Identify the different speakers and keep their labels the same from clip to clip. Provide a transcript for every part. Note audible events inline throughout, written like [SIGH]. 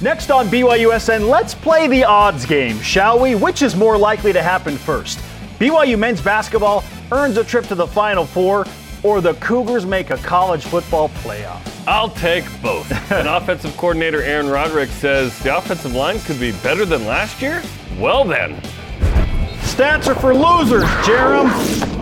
Speaker 1: Next on BYUSN, let's play the odds game, shall we? Which is more likely to happen first? BYU men's basketball earns a trip to the Final Four, or the Cougars make a college football playoff?
Speaker 2: I'll take both. [LAUGHS] and offensive coordinator Aaron Roderick says the offensive line could be better than last year? Well, then.
Speaker 1: Stats are for losers, Jarom.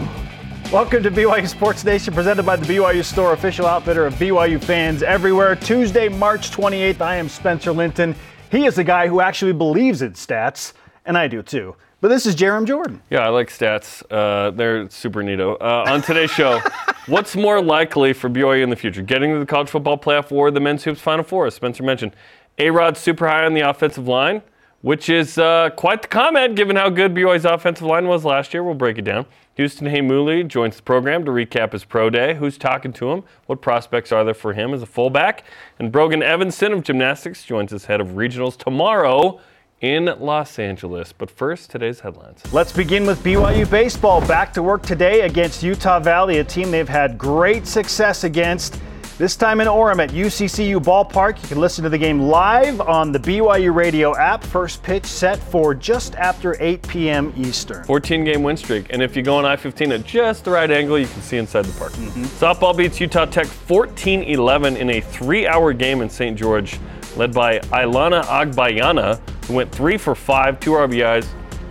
Speaker 1: Welcome to BYU Sports Nation, presented by the BYU Store, official outfitter of BYU fans everywhere. Tuesday, March 28th, I am Spencer Linton. He is the guy who actually believes in stats, and I do too. But this is Jarom Jordan.
Speaker 2: Yeah, I like stats. Uh, they're super neato. Uh, on today's show, [LAUGHS] what's more likely for BYU in the future? Getting to the college football playoff or the men's hoops final four, as Spencer mentioned. A Rod super high on the offensive line, which is uh, quite the comment given how good BYU's offensive line was last year. We'll break it down. Houston Heimuli joins the program to recap his pro day. Who's talking to him? What prospects are there for him as a fullback? And Brogan Evanson of gymnastics joins as head of regionals tomorrow in Los Angeles. But first, today's headlines.
Speaker 1: Let's begin with BYU baseball. Back to work today against Utah Valley, a team they've had great success against. This time in Orem at UCCU Ballpark. You can listen to the game live on the BYU Radio app. First pitch set for just after 8 p.m. Eastern.
Speaker 2: 14 game win streak. And if you go on I 15 at just the right angle, you can see inside the park. Mm-hmm. Softball beats Utah Tech 14 11 in a three hour game in St. George, led by Ilana Agbayani, who went three for five, two RBIs,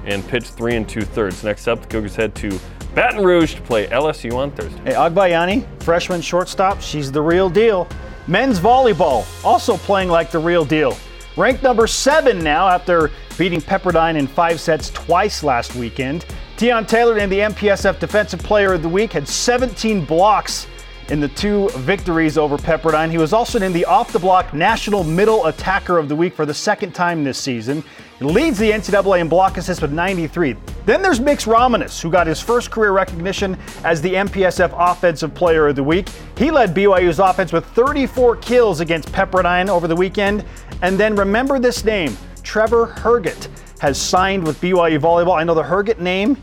Speaker 2: and pitched three and two thirds. Next up, the Cougars head to Baton Rouge to play LSU on Thursday.
Speaker 1: Hey, Agbayani, freshman shortstop, she's the real deal. Men's volleyball, also playing like the real deal. Ranked number seven now after beating Pepperdine in five sets twice last weekend. Tion Taylor named the MPSF Defensive Player of the Week, had 17 blocks in the two victories over Pepperdine. He was also named the off the block National Middle Attacker of the Week for the second time this season. He leads the NCAA in block assists with 93. Then there's Miks Romanus, who got his first career recognition as the MPSF Offensive Player of the Week. He led BYU's offense with 34 kills against Pepperdine over the weekend. And then remember this name Trevor Herget has signed with BYU Volleyball. I know the Herget name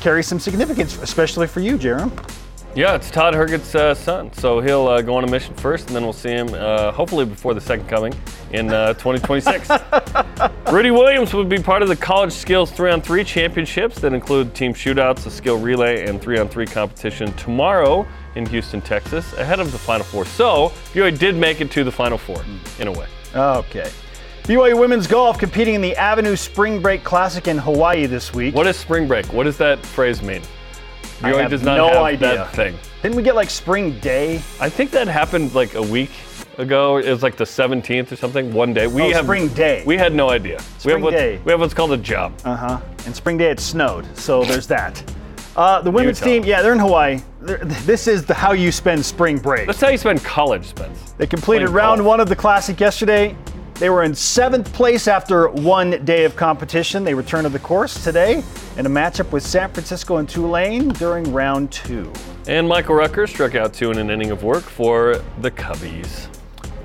Speaker 1: carries some significance, especially for you, Jarom.
Speaker 2: Yeah, it's Todd Herget's uh, son. So he'll uh, go on a mission first, and then we'll see him uh, hopefully before the second coming in uh, 2026. [LAUGHS] Rudy Williams will be part of the College Skills 3 on 3 championships that include team shootouts, a skill relay, and 3 on 3 competition tomorrow in Houston, Texas, ahead of the Final Four. So BYU did make it to the Final Four in a way.
Speaker 1: Okay. BYU women's golf competing in the Anuenue Spring Break Classic in Hawaii this week.
Speaker 2: What is spring break? What does that phrase mean?
Speaker 1: BYU does not no have idea. that thing. Didn't we get like spring day?
Speaker 2: I think that happened like a week ago. It was like the 17th or something. One day.
Speaker 1: We oh, have spring day.
Speaker 2: We had no idea.
Speaker 1: Spring
Speaker 2: we have
Speaker 1: day.
Speaker 2: We have what's called a job.
Speaker 1: Uh huh. And spring day it snowed, so there's that. Uh, the women's team, yeah, they're in Hawaii. They're, this is the how you spend spring break.
Speaker 2: That's how you spend college, Spence.
Speaker 1: They completed round one of the classic yesterday. They were in seventh place after one day of competition. They return to the course today in a matchup with San Francisco and Tulane during round two.
Speaker 2: And Michael Rucker struck out two in an inning of work for the Cubbies.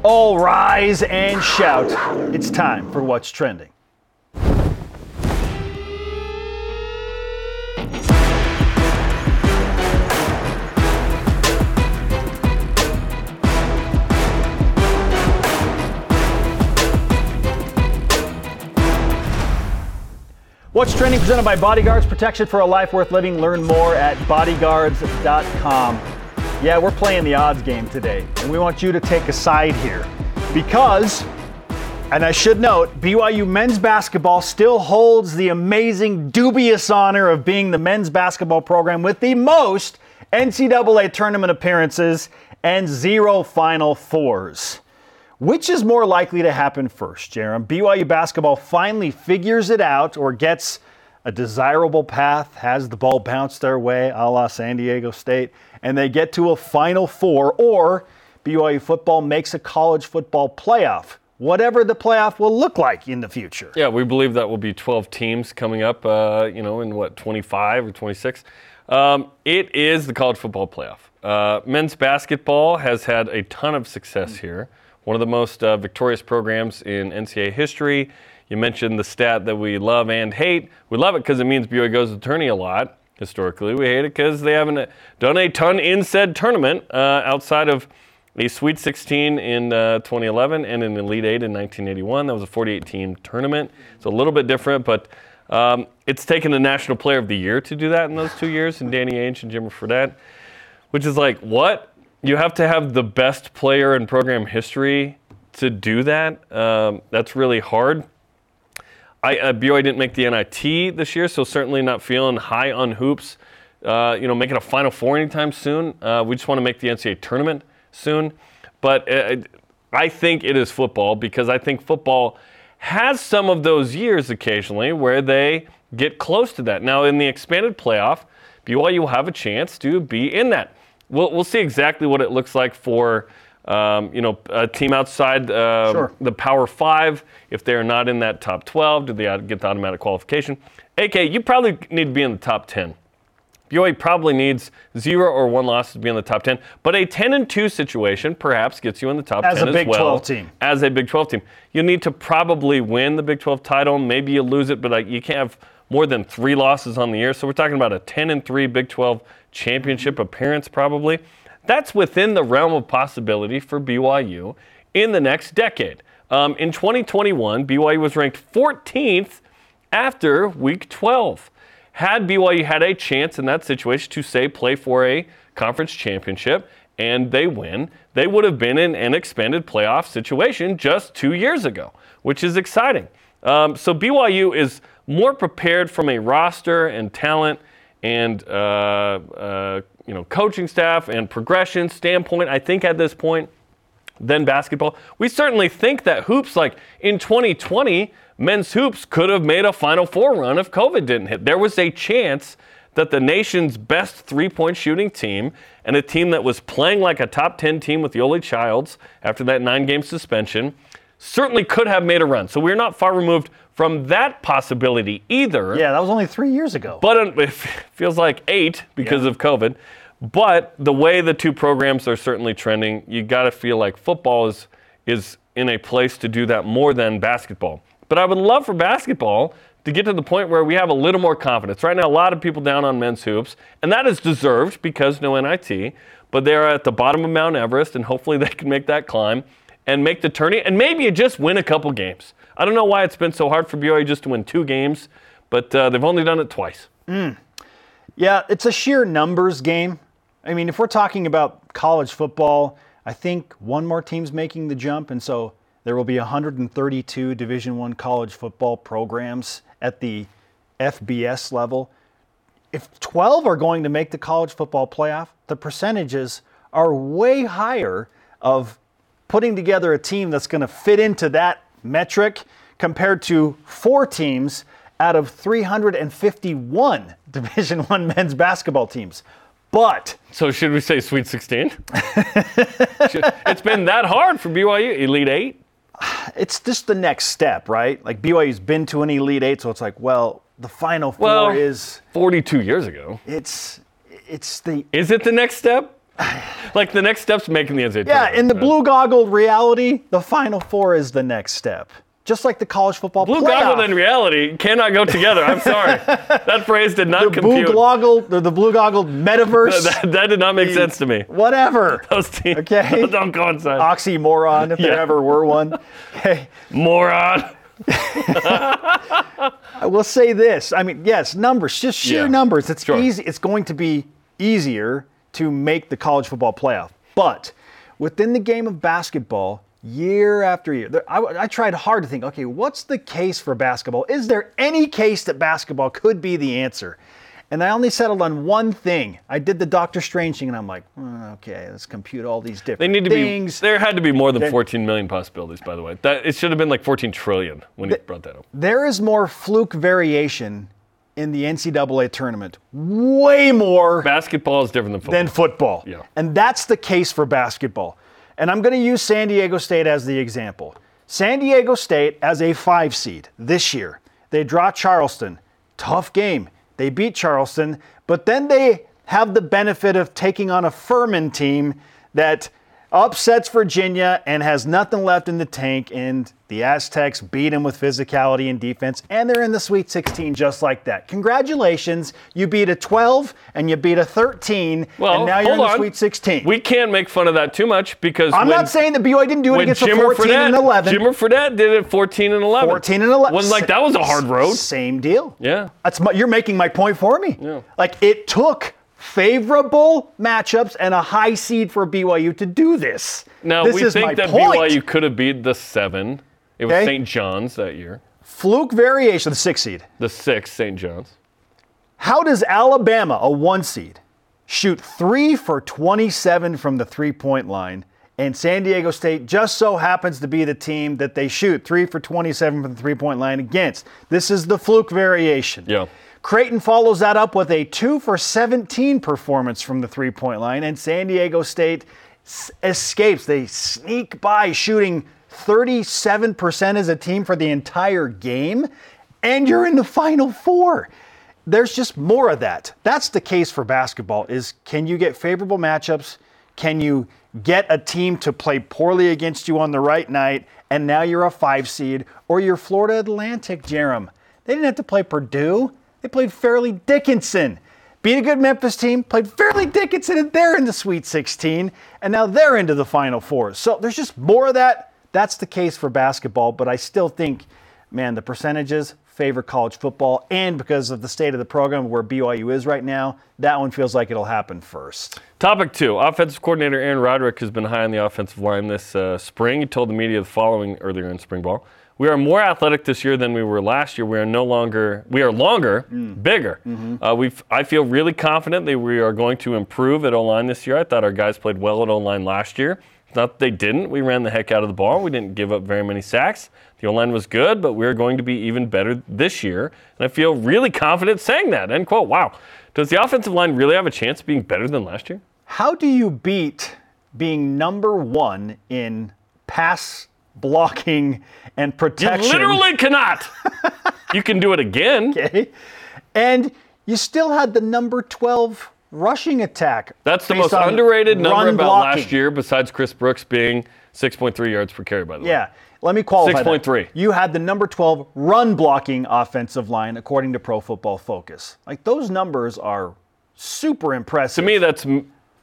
Speaker 1: All rise and shout. It's time for What's Trending. What's trending presented by Bodyguards Protection for a Life Worth Living. Learn more at bodyguards.com. Yeah, we're playing the odds game today, and we want you to take a side here because, and I should note, BYU men's basketball still holds the amazing, dubious honor of being the men's basketball program with the most NCAA tournament appearances and zero Final Fours. Which is more likely to happen first, Jarom? BYU basketball finally figures it out or gets a desirable path, has the ball bounced their way, a la San Diego State, and they get to a Final Four, or BYU football makes a college football playoff, whatever the playoff will look like in the future.
Speaker 2: Yeah, we believe that will be 12 teams coming up, uh, you know, in what, 25 or 26. Um, it is the college football playoff. Uh, men's basketball has had a ton of success here one of the most uh, victorious programs in NCAA history. You mentioned the stat that we love and hate. We love it because it means BYU goes to tourney a lot historically. We hate it because they haven't done a ton in said tournament uh, outside of a Sweet 16 in uh, 2011 and an Elite Eight in 1981. That was a 48 team tournament. It's a little bit different, but um, it's taken the National Player of the Year to do that in those two years, and Danny Ainge and Jimmer Fredette, which is like, what? You have to have the best player in program history to do that. Um, that's really hard. I, uh, BYU didn't make the NIT this year, so certainly not feeling high on hoops. Uh, you know, making a Final Four anytime soon. Uh, we just want to make the NCAA tournament soon. But uh, I think it is football because I think football has some of those years occasionally where they get close to that. Now, in the expanded playoff, BYU will have a chance to be in that. We'll, we'll see exactly what it looks like for um, you know, a team outside uh,
Speaker 1: Sure.
Speaker 2: the Power Five, if they're not in that top 12, do they get the automatic qualification? AK, you probably need to be in the top 10. BYU probably needs zero or one loss to be in the top 10, but a 10 and 2 situation perhaps gets you in the top
Speaker 1: As
Speaker 2: 10
Speaker 1: a Big
Speaker 2: as well.
Speaker 1: 12 team.
Speaker 2: As a Big 12 team. You need to probably win the Big 12 title. Maybe you lose it, but like, you can't have more than three losses on the year. So we're talking about a 10 and 3 Big 12 championship appearance probably. That's within the realm of possibility for BYU in the next decade. Um, in 2021, BYU was ranked 14th after week 12. Had BYU had a chance in that situation to, say, play for a conference championship and they win, they would have been in an expanded playoff situation just two years ago, which is exciting. Um, so BYU is more prepared from a roster and talent and uh, uh, you know coaching staff and progression standpoint. I think at this point than basketball. We certainly think that hoops, like in 2020, men's hoops could have made a Final Four run if COVID didn't hit. There was a chance that the nation's best three point shooting team and a team that was playing like a top 10 team with Yoeli Childs after that nine game suspension certainly could have made a run. So we're not far removed from that possibility either.
Speaker 1: Yeah, that was only three years ago.
Speaker 2: But uh, [LAUGHS] it feels like eight because
Speaker 1: Yeah.
Speaker 2: of COVID. But the way the two programs are certainly trending, you got to feel like football is is in a place to do that more than basketball. But I would love for basketball to get to the point where we have a little more confidence. Right now, a lot of people down on men's hoops, and that is deserved because no NIT. But they're at the bottom of Mount Everest, and hopefully [LAUGHS] they can make that climb and make the tourney, and maybe you just win a couple games. I don't know why it's been so hard for BYU just to win two games, but uh, they've only done it twice.
Speaker 1: Yeah, it's a sheer numbers game. I mean, if we're talking about college football, I think one more team's making the jump, and so there will be 132 Division One college football programs at the FBS level. If 12 are going to make the college football playoff, the percentages are way higher of putting together a team that's going to fit into that metric compared to four teams out of 351 [LAUGHS] Division 1 men's basketball teams. But
Speaker 2: So should we say Sweet 16? [LAUGHS] It's been that hard for BYU. Elite Eight.
Speaker 1: it's just the next step, right? Like BYU's been to an Elite 8, so it's like, well, the final four
Speaker 2: Well,
Speaker 1: is
Speaker 2: 42 years ago.
Speaker 1: it's it's the
Speaker 2: Is it the next step? [SIGHS] Like the next step's making the NCAA.
Speaker 1: Yeah, in the
Speaker 2: right?
Speaker 1: blue goggled reality, the final four is the next step. Just like the college football
Speaker 2: Blue
Speaker 1: playoff.
Speaker 2: goggle and reality cannot go together. I'm sorry. [LAUGHS] that phrase did not
Speaker 1: the blue
Speaker 2: compute.
Speaker 1: goggled, the, the blue goggled metaverse. [LAUGHS]
Speaker 2: that, that did not make sense to me.
Speaker 1: Whatever. [LAUGHS]
Speaker 2: Those teams
Speaker 1: Okay.
Speaker 2: don't coincide.
Speaker 1: Oxymoron, if there ever were one. Hey,
Speaker 2: Moron.
Speaker 1: I will say this. I mean, yes, numbers, just sheer
Speaker 2: Yeah.
Speaker 1: numbers. It's
Speaker 2: Sure.
Speaker 1: easy. It's going to be easier to make the college football playoff. But within the game of basketball, year after year, there, I, I tried hard to think. Okay, what's the case for basketball? Is there any case that basketball could be the answer? And I only settled on one thing. I did the Doctor Strange thing, and I'm like, "Hmm, okay, let's compute all these different
Speaker 2: They need to
Speaker 1: things.
Speaker 2: be. There had to be more than 14 million possibilities, by the way. That it should have been like 14 trillion when you brought that up.
Speaker 1: there is more fluke variation in the NCAA tournament. Way more
Speaker 2: Basketball is different than football.
Speaker 1: than football.
Speaker 2: Yeah.
Speaker 1: And that's the case for basketball. And I'm going to use San Diego State as the example. San Diego State as a five seed this year. They draw Charleston. Tough game. They beat Charleston, but then they have the benefit of taking on a Furman team that upsets Virginia and has nothing left in the tank. And the Aztecs beat them with physicality and defense, and they're in the Sweet 16 just like that. Congratulations, you beat a 12 and you beat a 13,
Speaker 2: Well,
Speaker 1: and now you're in the
Speaker 2: on.
Speaker 1: Sweet 16.
Speaker 2: We can't make fun of that too much because
Speaker 1: I'm
Speaker 2: when,
Speaker 1: not saying the BYU didn't do it against a
Speaker 2: Jimmer
Speaker 1: 14
Speaker 2: Fredette,
Speaker 1: and 11.
Speaker 2: Jimmer Fredette did it 14 and 11.
Speaker 1: 14 and 11.
Speaker 2: Wasn't like that was a hard road.
Speaker 1: Same deal.
Speaker 2: Yeah.
Speaker 1: That's my, you're making my point for me.
Speaker 2: Yeah.
Speaker 1: Like it took favorable matchups and a high seed for BYU to do this.
Speaker 2: Now
Speaker 1: this
Speaker 2: we think that
Speaker 1: point.
Speaker 2: BYU could have beat the seven. It was
Speaker 1: Okay.
Speaker 2: St. John's that year.
Speaker 1: fluke variation, the six seed.
Speaker 2: The six, St. John's.
Speaker 1: How does Alabama, a one seed, shoot three for 27 from the three point line? And San Diego State just so happens to be the team that they shoot three for 27 from the three point line against. This is the fluke variation.
Speaker 2: Yeah.
Speaker 1: Creighton follows that up with a 2 for 17 performance from the three point line, and San Diego State s- escapes. They sneak by shooting 37% as a team for the entire game, and you're in the final four. There's just more of that. That's the case for basketball is can you get favorable matchups? Can you get a team to play poorly against you on the right night and now you're a 5 seed or you're Florida Atlantic, Jarom. They didn't have to play Purdue. They played Fairleigh Dickinson. Beat a good Memphis team, played Fairleigh Dickinson, and they're in the Sweet 16, and now they're into the Final Four. So there's just more of that. That's the case for basketball, but I still think, man, the percentages favor college football, and because of the state of the program where BYU is right now, that one feels like it'll happen first.
Speaker 2: Topic two: Offensive coordinator Aaron Roderick has been high on the offensive line this uh, spring. He told the media the following earlier in spring ball: "We are more athletic this year than we were last year. We are no longer. We are longer, bigger. Uh, we. I feel really confident that we are going to improve at O line this year. I thought our guys played well at O line last year. Not that they didn't. We ran the heck out of the ball. We didn't give up very many sacks. The O line was good, but we're going to be even better this year. And I feel really confident saying that." End quote. Wow. Does the offensive line really have a chance of being better than last year?
Speaker 1: How do you beat being number one in pass blocking and
Speaker 2: You
Speaker 1: protection?
Speaker 2: literally cannot. you can do it again. [LAUGHS]
Speaker 1: Okay. And you still had the number 12 rushing attack.
Speaker 2: That's the most underrated number about
Speaker 1: blocking.
Speaker 2: last year, besides Chris Brooks being 6.3 yards per carry, by the way.
Speaker 1: Yeah. Let me qualify. that.
Speaker 2: 6.3.
Speaker 1: You had the number 12 run blocking offensive line according to Pro Football Focus. Like those numbers are super impressive.
Speaker 2: To me, that's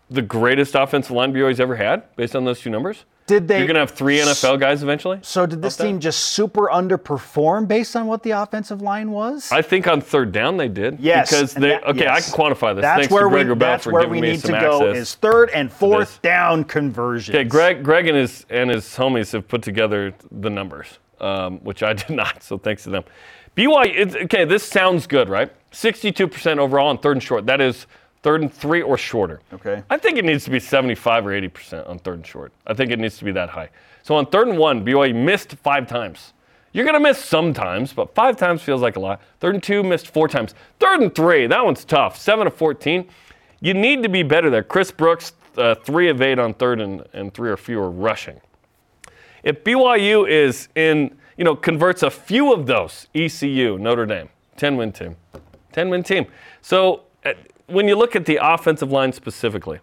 Speaker 2: the greatest offensive line BYU's ever had, based on those two numbers.
Speaker 1: Did they
Speaker 2: You're going to have three NFL guys eventually?
Speaker 1: So did this team just super underperform based on what the offensive line was?
Speaker 2: I think on third down they did.
Speaker 1: Yes.
Speaker 2: Because they,
Speaker 1: that-
Speaker 2: okay,
Speaker 1: yes.
Speaker 2: I can quantify this.
Speaker 1: That's
Speaker 2: Thanks
Speaker 1: where
Speaker 2: to Greg
Speaker 1: we,
Speaker 2: Wrubell
Speaker 1: that's
Speaker 2: for
Speaker 1: where
Speaker 2: giving
Speaker 1: we
Speaker 2: me
Speaker 1: need to
Speaker 2: some
Speaker 1: go
Speaker 2: access.
Speaker 1: is third and fourth down conversions.
Speaker 2: Okay, Greg, Greg and his and his homies have put together the numbers, um, which I [LAUGHS] did not. So thanks to them. BYU. It's, okay, this sounds good, right? Sixty-two percent overall on third and short. That is third and three or shorter.
Speaker 1: Okay.
Speaker 2: I think it needs to be seventy-five or eighty percent on third and short. I think it needs to be that high. So on third and one, BYU missed five times. You're gonna miss sometimes, but five times feels like a lot. Third and two missed four times. Third and three, that one's tough. Seven of fourteen. You need to be better there. Chris Brooks, uh, three of eight on third and, and three or fewer rushing. If BYU is in, you know, converts a few of those, ECU, Notre Dame, 10 win team. 10 win team. So uh, when you look at the offensive line specifically,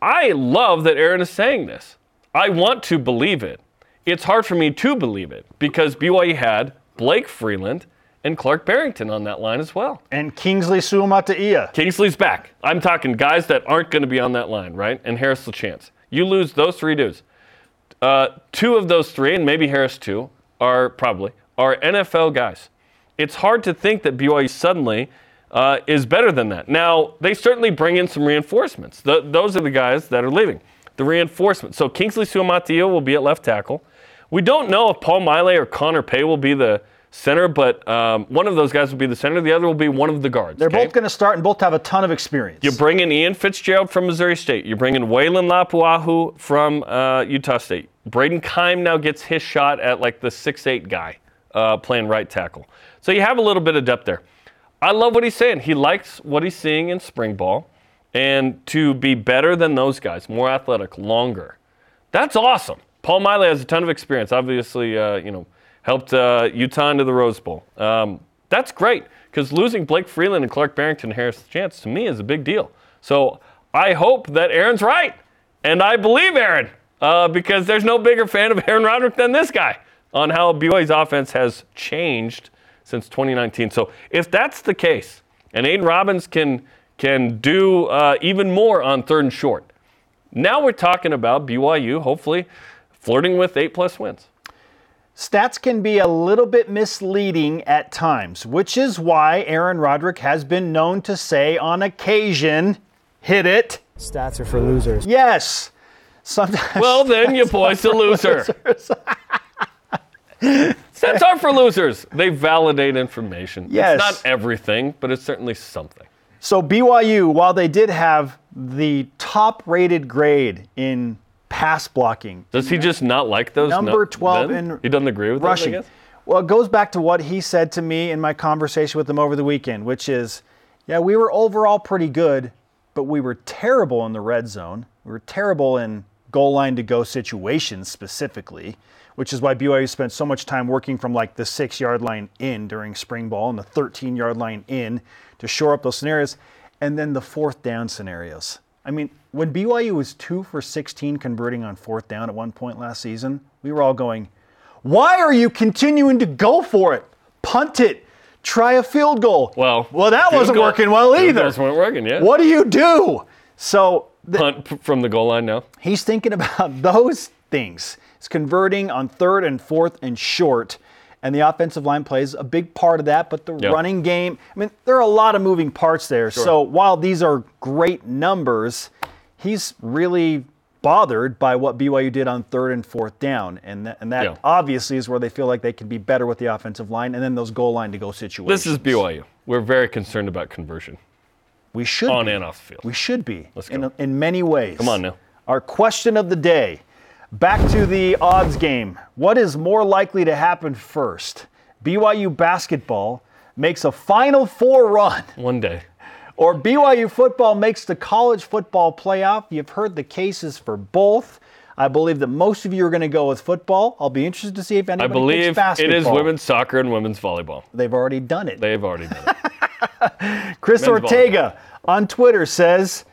Speaker 2: I love that Aaron is saying this. I want to believe it. It's hard for me to believe it because BYU had Blake Freeland and Clark Barrington on that line as well.
Speaker 1: and Kingsley Suamataia.
Speaker 2: Kingsley's back. I'm talking guys that aren't going to be on that line, right? And Harris LaChance. You lose those three dudes. Uh, two of those three, and maybe Harris too, are probably are NFL guys. It's hard to think that BYU suddenly uh, is better than that. Now they certainly bring in some reinforcements. Th those are the guys that are leaving. The reinforcements. So Kingsley Suamataia will be at left tackle. We don't know if Paul Maile or Connor Pay will be the center, but um, one of those guys will be the center. The other will be one of the guards.
Speaker 1: They're
Speaker 2: okay?
Speaker 1: both going to start and both have a ton of experience.
Speaker 2: You bring in Ian Fitzgerald from Missouri State. You bring in Weylin Lapuaho from uh, Utah State. Brayden Keim now gets his shot at like the six-eight guy uh, playing right tackle. So you have a little bit of depth there. I love what he's saying. He likes what he's seeing in spring ball and to be better than those guys, more athletic, longer. That's awesome. Paul Maile has a ton of experience. Obviously, uh, you know, helped uh, Utah into the Rose Bowl. Um, that's great because losing Blake Freeland and Clark Barrington Harris Chance to me is a big deal. So I hope that Aaron's right And I believe Aaron uh, because there's no bigger fan of Aaron Roderick than this guy on how BYU's offense has changed since 2019. So if that's the case, and Aidan Robbins can can do uh, even more on third and short, now we're talking about BYU hopefully flirting with eight plus wins.
Speaker 1: Stats can be a little bit misleading at times, which is why Aaron Roderick has been known to say on occasion, hit it.
Speaker 3: Stats are for losers.
Speaker 1: Yes. Sometimes
Speaker 2: Well, then [LAUGHS] your boy's a loser. [LAUGHS] Stats are for losers. They validate information.
Speaker 1: Yes.
Speaker 2: It's not everything, but it's certainly something.
Speaker 1: So BYU, while they did have the top rated grade in pass blocking,
Speaker 2: Does he just not like those?
Speaker 1: Number 12
Speaker 2: then?
Speaker 1: in
Speaker 2: He doesn't agree with
Speaker 1: rushing.
Speaker 2: those, I guess?
Speaker 1: Well, it goes back to what he said to me in my conversation with him over the weekend, which is, yeah, we were overall pretty good, but we were terrible in the red zone. We were terrible in goal line to go situations specifically, which is why BYU spent so much time working from like the six yard line in during spring ball and the 13 yard line in to shore up those scenarios, and then the fourth down scenarios. I mean, when BYU was two for 16 converting on fourth down at one point last season, we were all going, why are you continuing to go for it? Punt it. Try a field goal.
Speaker 2: Well,
Speaker 1: well, that wasn't
Speaker 2: goal-
Speaker 1: working well either.
Speaker 2: goals weren't working, yeah.
Speaker 1: What do you do? So
Speaker 2: Punt from the goal line now.
Speaker 1: he's thinking about [LAUGHS] those things. He's converting on third and fourth and short, and the offensive line plays a big part of that. But the
Speaker 2: Yeah.
Speaker 1: running game, I mean, there are a lot of moving parts there. So while these are great numbers, he's really bothered by what BYU did on third and fourth down, and that, and that
Speaker 2: Yeah.
Speaker 1: obviously is where they feel like they can be better with the offensive line, and then those goal line to go situations.
Speaker 2: This is BYU. We're very concerned about conversion
Speaker 1: we should
Speaker 2: on
Speaker 1: be.
Speaker 2: and off the field.
Speaker 1: We should be
Speaker 2: Let's
Speaker 1: in,
Speaker 2: go.
Speaker 1: in many ways.
Speaker 2: Come on now.
Speaker 1: Our question of the day. Back to the odds game. What is more likely to happen first? BYU basketball makes a Final Four run,
Speaker 2: One day.
Speaker 1: or BYU football makes the college football playoff? You've heard the cases for both. I believe that most of you are going to go with football. I'll be interested to see if
Speaker 2: I
Speaker 1: anybody
Speaker 2: believe
Speaker 1: picks
Speaker 2: it
Speaker 1: basketball.
Speaker 2: is women's soccer and women's volleyball.
Speaker 1: They've already done it.
Speaker 2: They've already done it. [LAUGHS]
Speaker 1: Chris
Speaker 2: Men's
Speaker 1: Ortega on Twitter says,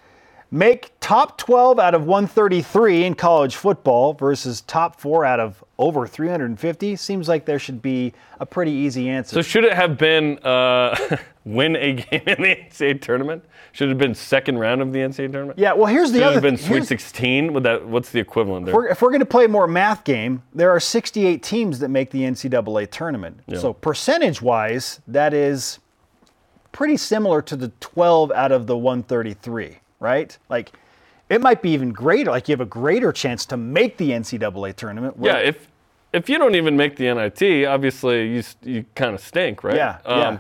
Speaker 1: make top 12 out of 133 in college football versus top four out of over 350. Seems like there should be a pretty easy answer.
Speaker 2: So should it have been uh, [LAUGHS] win a game in the NCAA tournament? Should it have been second round of the NCAA tournament?
Speaker 1: yeah, well, here's the
Speaker 2: Should it
Speaker 1: other
Speaker 2: have been. Sweet 16? Would that? What's the equivalent there?
Speaker 1: If we're, if we're going to play more math game, there are 68 teams that make the NCAA tournament. So percentage wise, that is pretty similar to the 12 out of the 133, right? Like, it might be even greater. Like, you have a greater chance to make the NCAA tournament.
Speaker 2: Yeah, if if you don't even make the NIT, obviously you you kind of stink, right?
Speaker 1: Yeah, yeah.
Speaker 2: Um,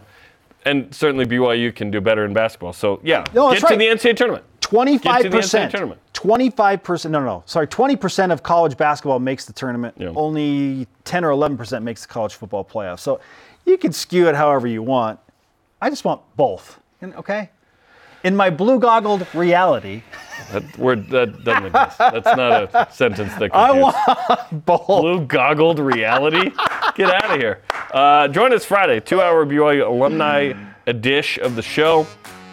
Speaker 2: and certainly BYU can do better in basketball. So yeah,
Speaker 1: No,
Speaker 2: get
Speaker 1: that's
Speaker 2: to the NCAA tournament.
Speaker 1: Twenty-five
Speaker 2: Get to the NCAA
Speaker 1: percent.
Speaker 2: tournament.
Speaker 1: Twenty-five percent. No, no, sorry. Twenty percent of college basketball makes the tournament.
Speaker 2: Yeah.
Speaker 1: Only ten or eleven percent makes the college football playoff. So you can skew it however you want. I just want both. And- Okay. In my blue-goggled reality,
Speaker 2: That word that doesn't exist. That's not a sentence that
Speaker 1: I want both.
Speaker 2: Blue goggled reality. Get out of here. Uh, join us Friday, two-hour BYU alumni edition of the show.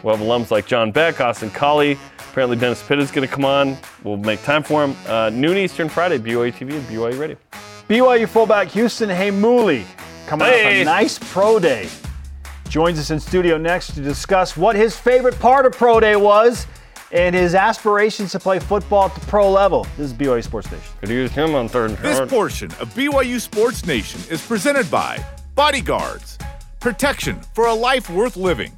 Speaker 2: We'll have alums like John Beck, Austin Collie. Apparently Dennis Pitt is going to come on. We'll make time for him. Uh, noon Eastern Friday, BYU TV and BYU Radio.
Speaker 1: BYU fullback Houston Heimuli coming off
Speaker 2: Hey.
Speaker 1: a nice pro day. Joins us in studio next to discuss what his favorite part of pro day was and his aspirations to play football at the pro level. This is BYU Sports Nation.
Speaker 2: Could use him on third and
Speaker 4: This
Speaker 2: short.
Speaker 4: portion of BYU Sports Nation is presented by Bodyguards. Protection for a life worth living.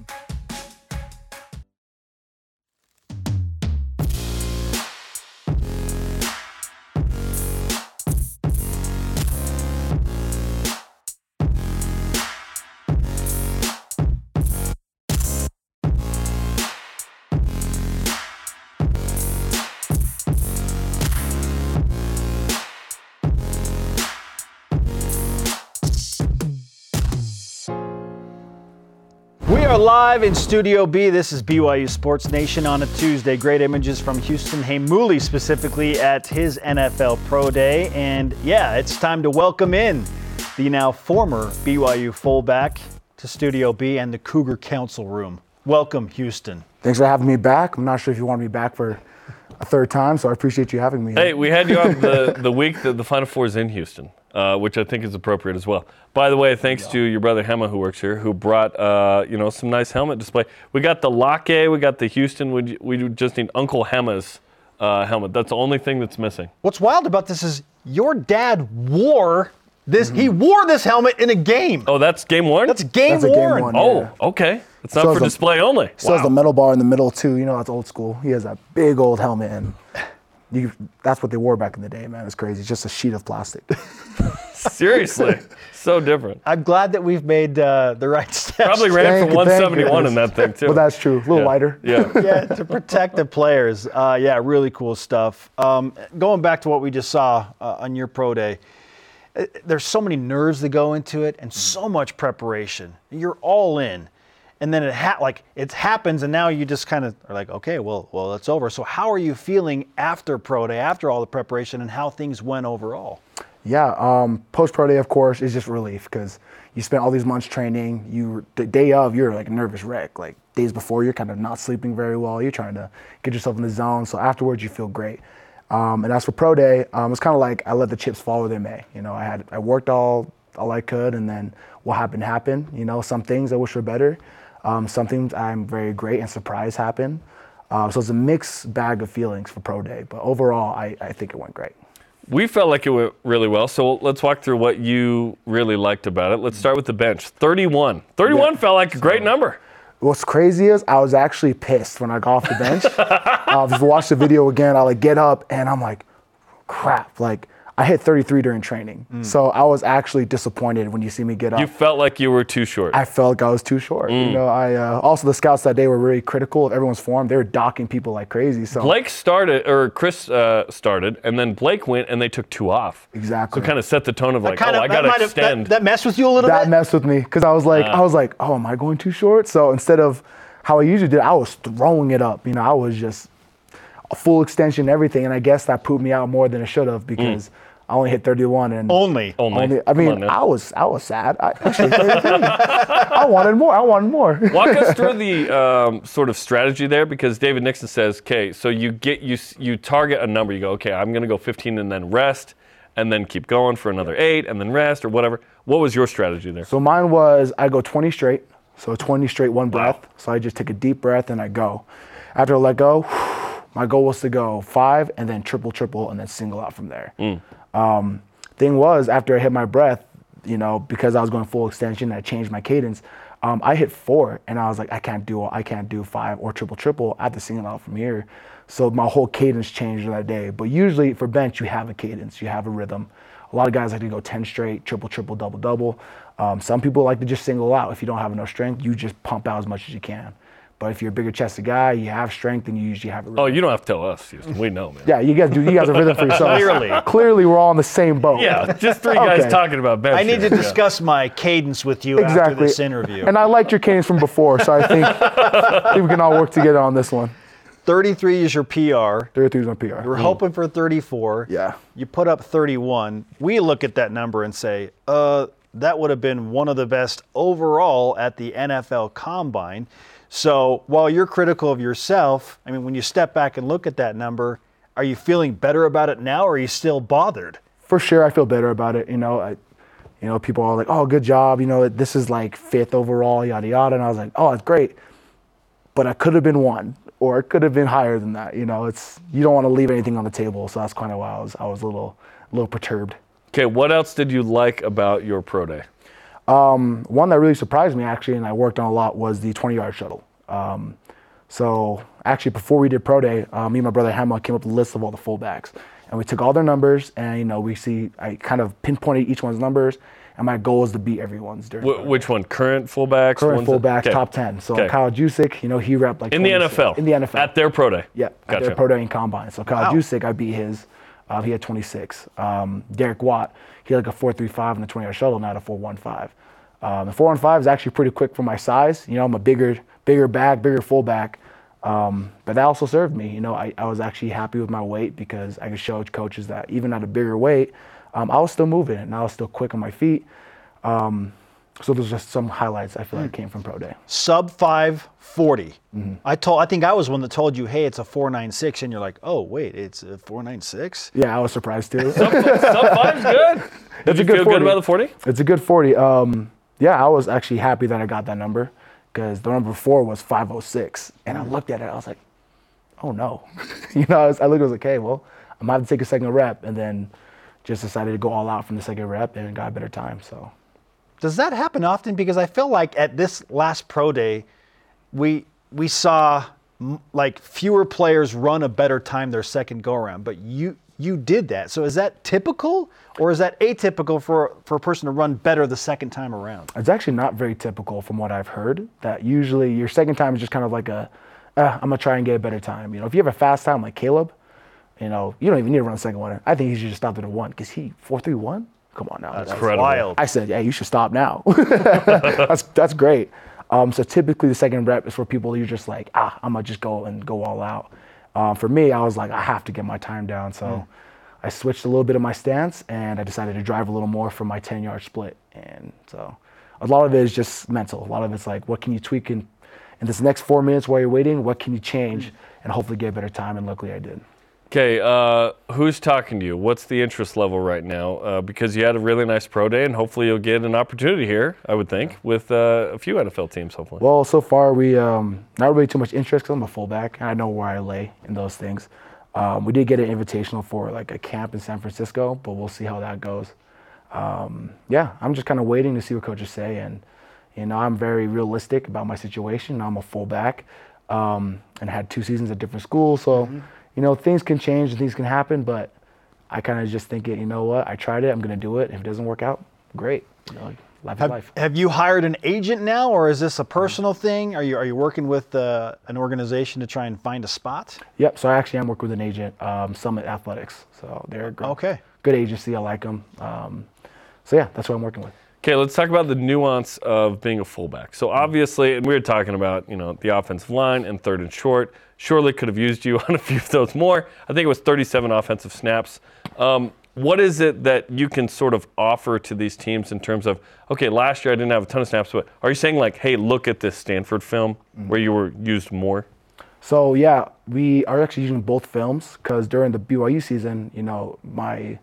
Speaker 1: Live in Studio B. This is BYU Sports Nation on a Tuesday. Great images from Houston Heimuli, specifically at his NFL Pro Day. And yeah, it's time to welcome in the now former BYU fullback to Studio B and the Cougar Council Room. Welcome, Houston.
Speaker 3: Thanks for having me back. I'm not sure if you want me back for a third time, so I appreciate you having me.
Speaker 2: Hey, we had you on the, the week that the Final Four is in Houston, uh, which I think is appropriate as well. By the way, thanks to your brother Hema who works here, who brought uh, you know some nice helmet display. We got the Locke, we got the Houston. We, we just need Uncle Hema's uh, helmet. That's the only thing that's missing.
Speaker 1: What's wild about this is your dad wore this. He wore this helmet in a game.
Speaker 2: Oh, that's game one.
Speaker 1: That's game
Speaker 3: That's a game
Speaker 1: worn.
Speaker 3: one.
Speaker 2: oh,
Speaker 3: yeah.
Speaker 2: okay. It's not
Speaker 3: So
Speaker 2: for
Speaker 3: is the-
Speaker 2: display only.
Speaker 3: Still has the metal bar in the middle too. You know that's old school. He has that big old helmet, and you, that's what they wore back in the day, man. It's crazy. It's just a sheet of plastic. [LAUGHS]
Speaker 2: Seriously, [LAUGHS] so different.
Speaker 1: I'm glad that we've made uh, the right [LAUGHS] steps.
Speaker 2: Probably ran
Speaker 3: Thank
Speaker 2: for
Speaker 3: you, thank you.
Speaker 2: 171 in that thing too.
Speaker 3: but that's true. A little
Speaker 2: Yeah.
Speaker 3: lighter.
Speaker 2: Yeah.
Speaker 1: yeah, to protect the players. Uh, yeah, really cool stuff. Um, going back to what we just saw uh, on your pro day, uh, there's so many nerves that go into it and so much preparation. You're all in, and then it ha- like it happens, and now you just kind of are like, okay, well, well, it's over. So how are you feeling after pro day, after all the preparation, and how things went overall?
Speaker 3: Yeah, um, post pro day, of course, is just relief because you spent all these months training. You the day of, you're like a nervous wreck. Like days before, you're kind of not sleeping very well. You're trying to get yourself in the zone. So afterwards, you feel great. Um, and as for pro day, um, it's kind of like I let the chips fall where they may. You know, I had I worked all all I could, and then what happened happened. You know, some things I wish were better. Um, I'm very great and surprised happened. Uh, so it's a mixed bag of feelings for pro day. But overall, I, I think it went great.
Speaker 2: We felt like it went really well. So let's walk through what you really liked about it. Let's start with the bench. 31. 31
Speaker 3: Yeah.
Speaker 2: felt like a great number.
Speaker 3: What's crazy is I was actually pissed when I got off the bench. [LAUGHS] uh, just watched the video again. I like get up and I'm like, crap. Like I hit 33 during training, so I was actually disappointed when you see me get up.
Speaker 2: You felt like you were too short.
Speaker 3: I felt like I was too short. You know, I uh, also the scouts that day were really critical of everyone's form. They were docking people like crazy. So
Speaker 2: Blake started, or Chris uh, started, and then Blake went and they took two off.
Speaker 3: Exactly.
Speaker 2: So kind of set the tone of like,
Speaker 1: kind
Speaker 2: oh, I got to
Speaker 1: might have-
Speaker 2: extend.
Speaker 1: that, that messed with you a little
Speaker 3: that
Speaker 1: bit.
Speaker 3: That messed with me because I was like, I was like, oh, am I going too short? So instead of how I usually did, I was throwing it up. You know, I was just a full extension, everything, and I guess that proved me out more than it should have because I only hit 31 and
Speaker 1: Only.
Speaker 2: Only.
Speaker 3: only- I mean,
Speaker 2: on.
Speaker 3: I was I was sad. I actually I wanted more. I wanted more.
Speaker 2: Walk us [LAUGHS] through the um, sort of strategy there, because David Nixon says, okay, so you get you you target a number. You go, okay, I'm going to go 15 and then rest, and then keep going for another eight, and then rest or whatever. What was your strategy there?
Speaker 3: So mine was I go 20 straight. So 20 straight, one breath. So I just take a deep breath and I go. After I let go, my goal was to go five and then triple, triple, and then single out from there. Um, thing was, after I hit my breath, you know, because I was going full extension, I changed my cadence. Um, I hit four, and I was like, I can't do, I can't do five or triple, triple. I have to single out from here. So my whole cadence changed that day. But usually for bench, you have a cadence, you have a rhythm. A lot of guys like to go 10 straight, triple, triple, double, double. Um, some people like to just single out. If you don't have enough strength, you just pump out as much as you can. But if you're a bigger chested guy, you have strength, and you usually have a rhythm.
Speaker 2: Oh, you don't have to tell us. Houston. We know, man.
Speaker 3: Yeah, you guys do. You guys have rhythm for yourselves.
Speaker 1: Clearly.
Speaker 3: Clearly, we're all on the same boat.
Speaker 2: Yeah, just three guys
Speaker 3: Okay.
Speaker 2: talking about bench.
Speaker 1: I need to
Speaker 2: here. Yeah.
Speaker 1: discuss my cadence with you after this interview.
Speaker 3: And I liked your cadence from before, so I think, I think we can all work together on this one.
Speaker 1: 33 is your PR.
Speaker 3: 33 is my PR.
Speaker 1: You were hoping for 34.
Speaker 3: Yeah.
Speaker 1: You put up 31. We look at that number and say, uh, that would have been one of the best overall at the NFL Combine. So while you're critical of yourself, I mean, when you step back and look at that number, are you feeling better about it now, or are you still bothered?
Speaker 3: For sure, I feel better about it. You know, I, you know, people are like, "Oh, good job." You know, this is like fifth overall, yada yada. And I was like, "Oh, it's great," but I could have been one, or it could have been higher than that. You know, it's you don't want to leave anything on the table, so that's kind of why I was I was a little a little perturbed.
Speaker 2: Okay, what else did you like about your pro day?
Speaker 3: One that really surprised me actually, and I worked on a lot, was the 20 yard shuttle. Um, so actually, before we did pro day, uh, me and my brother Hema came up with a list of all the fullbacks, and we took all their numbers, and you know we see I kind of pinpointed each one's numbers, and my goal is to beat everyone's during.
Speaker 2: Wh- which one? Current fullbacks?
Speaker 3: Current
Speaker 2: ones that-
Speaker 3: fullbacks,
Speaker 2: okay.
Speaker 3: top 10. So
Speaker 2: Okay.
Speaker 3: Kyle Juszczyk, you know, he repped like
Speaker 2: In the NFL.
Speaker 3: In the NFL.
Speaker 2: At their pro day.
Speaker 3: Yeah, at
Speaker 2: Gotcha.
Speaker 3: their pro day and combine. So Kyle
Speaker 1: Wow.
Speaker 3: Juszczyk, I beat his. Uh, he had 26. Um, Derek Watt, he had like a 4.35 in the 20 yard shuttle, not a 4.15. Um, the 4.15 is actually pretty quick for my size. You know, I'm a bigger, bigger back, bigger fullback. Um, but that also served me. You know, I, I was actually happy with my weight because I could show coaches that even at a bigger weight, um, I was still moving and I was still quick on my feet. Um, So there's just some highlights I feel
Speaker 1: Hmm.
Speaker 3: like came from pro day.
Speaker 1: Sub 540.
Speaker 3: Mm-hmm.
Speaker 1: I told. I think I was one that told you, "Hey, it's a 496," and you're like, "Oh, wait, it's a 496."
Speaker 3: Yeah, I was surprised too.
Speaker 2: Sub five's [LAUGHS] good. Did
Speaker 3: It's
Speaker 2: you
Speaker 3: a good
Speaker 2: feel
Speaker 3: 40.
Speaker 2: good about the 40?
Speaker 3: It's a good 40. Um, yeah, I was actually happy that I got that number because the number before was 506. And I looked at it, I was like, oh no. [LAUGHS] you know, I, was, I looked, I was like, okay, well, I'm going to have to take a second rep. And then just decided to go all out from the second rep and got a better time. So,
Speaker 1: Does that happen often? Because I feel like at this last pro day, we we saw like fewer players run a better time their second go around, but you you did that. So is that typical or is that atypical for for a person to run better the second time around?
Speaker 3: it's actually not very typical from what I've heard that usually your second time is just kind of like a, uh, I'm to try and get a better time. You know, if you have a fast time like Caleb, you know, you don't even need to run a second one. I think he should just stop at a one because he 431. Come on now. That's
Speaker 2: Incredible.
Speaker 1: Wild.
Speaker 3: I said, yeah, you should stop now. [LAUGHS] that's that's great. Um, so typically the second rep is for people you're just like, ah, I'm gonna just go and go all out. Um, for me, I was like, I have to get my time down. So I switched a little bit of my stance and I decided to drive a little more for my 10 yard split. And so a lot of it is just mental. A lot of it's like, what can you tweak in, in this next four minutes while you're waiting? What can you change and hopefully get a better time? And luckily I did.
Speaker 2: Okay, uh, who's talking to you? What's the interest level right now? Uh, because you had a really nice pro day, and hopefully you'll get an opportunity here. I would think with uh, a few NFL teams, hopefully.
Speaker 3: Well, so far we um, not really too much interest because I'm a fullback and I know where I lay in those things. Um, we did get an invitational for like a camp in San Francisco, but we'll see how that goes. Um, yeah, I'm just kind of waiting to see what coaches say, and you know I'm very realistic about my situation. I'm a fullback um, and had two seasons at different schools, so you know things can change and things can happen, but I kind of just think it. You know what? I tried it. I'm gonna do it. If it doesn't work out, great. You know, life is
Speaker 1: Have,
Speaker 3: life.
Speaker 1: have you hired an agent now, or is this a personal thing? Are you are you working with uh, an organization to try and find a spot?
Speaker 3: Yep. So I actually am working with an agent, um, Summit Athletics. So they're a good,
Speaker 1: Okay.
Speaker 3: good agency. I like them. Um, so yeah, that's what I'm working with.
Speaker 2: Okay, let's talk about the nuance of being a fullback. So obviously, and we were talking about you know the offensive line and third and short. Surely could have used you [LAUGHS] on a few of those more. I think it was 37 offensive snaps. Um, what is it that you can sort of offer to these teams in terms of okay, last year I didn't have a ton of snaps, but are you saying like, hey, look at this Stanford film where you were used more?
Speaker 3: So yeah, we are actually using both films because during the BYU season, you know, my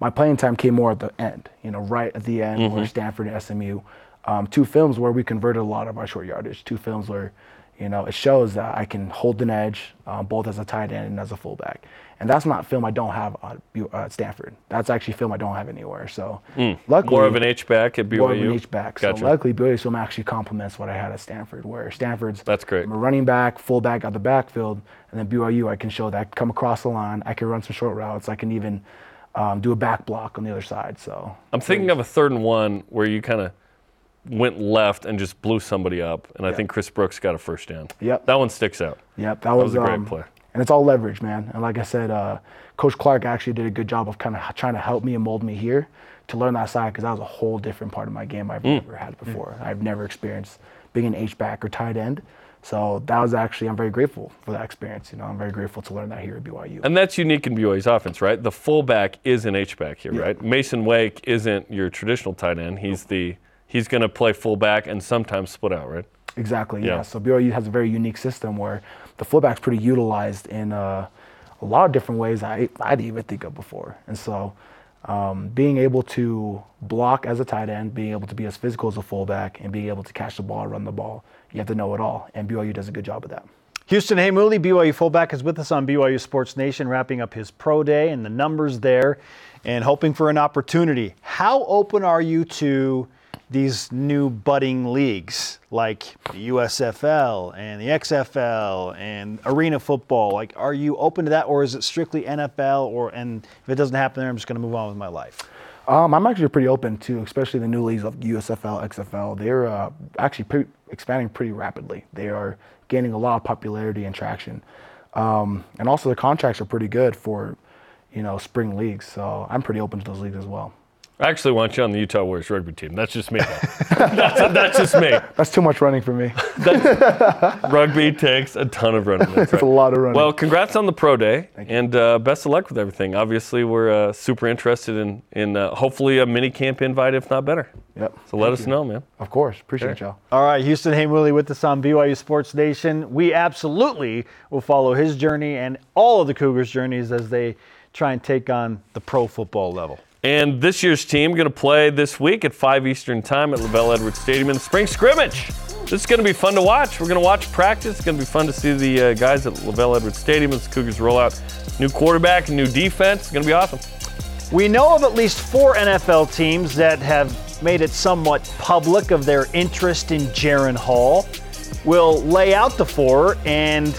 Speaker 3: my playing time came more at the end. You know, right at the end where Stanford and SMU, um, two films where we converted a lot of our short yardage. Two films where, you know, it shows that I can hold an edge um, both as a tight end and as a fullback. And that's not film I don't have at uh, Stanford. That's actually film I don't have anywhere. So luckily,
Speaker 2: More of an H back at BYU.
Speaker 3: more of an H back.
Speaker 2: Gotcha.
Speaker 3: So luckily, BYU's film actually complements what I had at Stanford, where Stanford's
Speaker 2: That's great.
Speaker 3: I'm a running back, fullback out the backfield, and then BYU I can show that I come across the line. I can run some short routes. I can even um, do a back block on the other side. So
Speaker 2: I'm thinking of a third and one where you kind of went left and just blew somebody up, and I think Chris Brooks got a first down.
Speaker 3: Yep.
Speaker 2: That one sticks out.
Speaker 3: Yep, that was,
Speaker 2: was a great
Speaker 3: um,
Speaker 2: play.
Speaker 3: And it's all leverage, man. And like I said, uh, Coach Clark actually did a good job of kind of trying to help me and mold me here to learn that side because that was a whole different part of my game I've
Speaker 2: Mm.
Speaker 3: never had before. I've never experienced being an H back or tight end. So that was actually I'm very grateful for that experience. You know, I'm very grateful to learn that here at BYU.
Speaker 2: And that's unique in BYU's offense, right? The fullback is an H back here, right? Mason Wake isn't your traditional tight end. He's the he's going to play fullback and sometimes split out, right?
Speaker 3: Exactly. Yeah.
Speaker 2: Yeah.
Speaker 3: So BYU has a very unique system where the fullback's pretty utilized in uh, a lot of different ways I I didn't even think of before. And so um, being able to block as a tight end, being able to be as physical as a fullback, and being able to catch the ball, run the ball, you have to know it all. And BYU does a good job of that.
Speaker 1: Houston Heimuli, BYU fullback, is with us on BYU Sports Nation, wrapping up his pro day and the numbers there and hoping for an opportunity. How open are you to these new budding leagues like the USFL and the XFL and arena football? Like, are you open to that or is it strictly NFL? Or, and if it doesn't happen there, I'm just going to move on with my life?
Speaker 3: Um, I'm actually pretty open to, especially the new leagues of USFL, XFL. They're uh, actually pre- expanding pretty rapidly. They are gaining a lot of popularity and traction, um, and also the contracts are pretty good for, you know, spring leagues. So I'm pretty open to those leagues as well.
Speaker 2: I actually want you on the Utah Warriors rugby team. That's just me. [LAUGHS] that's, that's just me.
Speaker 3: That's too much running for me. [LAUGHS]
Speaker 2: Rugby takes a ton of running. That's
Speaker 3: It's a lot of running.
Speaker 2: Well, congrats on the pro day, and uh, best of luck with everything. Obviously, we're uh, super interested in in uh, hopefully a mini camp invite, if not better.
Speaker 3: Yep.
Speaker 2: So let us know, man.
Speaker 3: Of course. Appreciate
Speaker 2: Okay.
Speaker 3: y'all.
Speaker 1: All right, Houston Heimuli with us on BYU Sports Nation. We absolutely will follow his journey and all of the Cougars' journeys as they try and take on the pro football level.
Speaker 2: And this year's team going to play this week at 5 Eastern Time at LaVell Edwards Stadium in the spring scrimmage. This is going to be fun to watch. We're going to watch practice. It's going to be fun to see the uh, guys at LaVell Edwards Stadium as the Cougars roll out new quarterback, new defense. It's going to be awesome.
Speaker 1: We know of at least four NFL teams that have made it somewhat public of their interest in Jaren Hall. We'll lay out the four and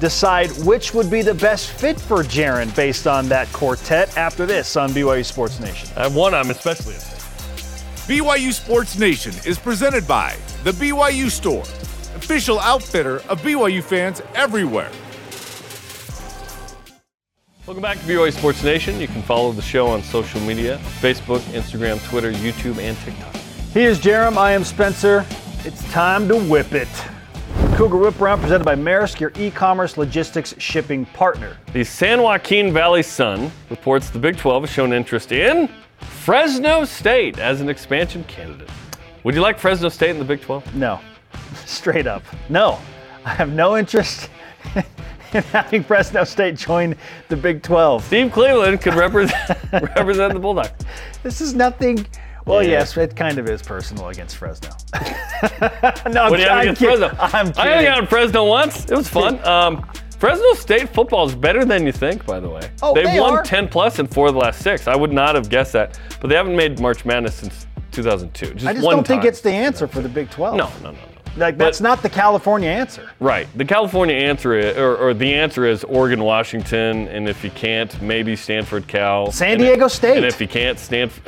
Speaker 1: decide which would be the best fit for Jaren based on that quartet after this on BYU Sports Nation.
Speaker 2: I have one I'm especially excited.
Speaker 4: BYU Sports Nation is presented by The BYU Store, official outfitter of BYU fans everywhere.
Speaker 2: Welcome back to BYU Sports Nation. You can follow the show on social media Facebook, Instagram, Twitter, YouTube, and TikTok.
Speaker 1: Here's Jarom. I am Spencer. It's time to whip it. Cougar Whip Round presented by Maersk, your e-commerce logistics shipping partner.
Speaker 2: The San Joaquin Valley Sun reports the Big 12 has shown interest in Fresno State as an expansion candidate. Would you like Fresno State in the Big 12?
Speaker 1: No, [LAUGHS] straight up. No, I have no interest [LAUGHS] in having Fresno State join the Big 12.
Speaker 2: Steve Cleveland could represent [LAUGHS] represent the Bulldogs.
Speaker 1: This is nothing. Well,
Speaker 2: Yeah.
Speaker 1: yes, it kind of is personal against Fresno. [LAUGHS] no, I'm,
Speaker 2: What do you have
Speaker 1: I'm
Speaker 2: against
Speaker 1: kidding.
Speaker 2: Fresno?
Speaker 1: I'm
Speaker 2: I
Speaker 1: kidding.
Speaker 2: hung out in Fresno once. It was fun. Um, Fresno State football is better than you think, by the way.
Speaker 1: Oh,
Speaker 2: They've
Speaker 1: they
Speaker 2: won
Speaker 1: are?
Speaker 2: 10 plus in four of the last six. I would not have guessed that. But they haven't made March Madness since 2002. Just
Speaker 1: I just don't think it's the answer for the Big 12.
Speaker 2: No, no, no, no.
Speaker 1: Like, that's
Speaker 2: But-
Speaker 1: not the California answer.
Speaker 2: Right. The California answer is, or, or the answer is Oregon, Washington, and if you can't, maybe Stanford, Cal.
Speaker 1: San
Speaker 2: And
Speaker 1: Diego
Speaker 2: if-
Speaker 1: State.
Speaker 2: And if you can't,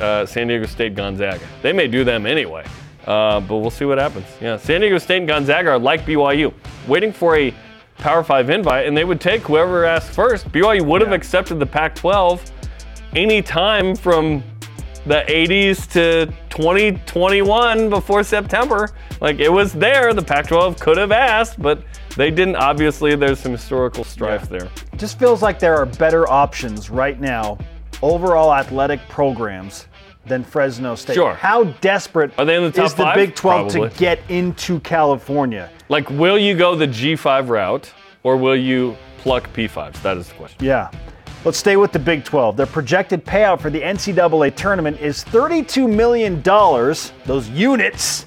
Speaker 2: uh, San Diego State, Gonzaga. They may do them anyway, uh, but we'll see what happens. Yeah, San Diego State and Gonzaga are like BYU, waiting for a Power Five invite, and they would take whoever asked first. BYU would have
Speaker 1: Yeah.
Speaker 2: accepted the Pac-12 any time from the 80s to 2021 before September. Like it was there. The Pac 12 could have asked, but they didn't. Obviously, there's some historical strife there.
Speaker 1: It just feels like there are better options right now, overall athletic programs, than Fresno State.
Speaker 2: Sure.
Speaker 1: How desperate
Speaker 2: Are they in the top
Speaker 1: is the
Speaker 2: five?
Speaker 1: Big 12
Speaker 2: Probably.
Speaker 1: to get into California?
Speaker 2: Like, will you go the G5 route or will you pluck P5s? That is the question.
Speaker 1: Yeah. Let's stay with the Big 12. Their projected payout for the NCAA tournament is $32 million, those units,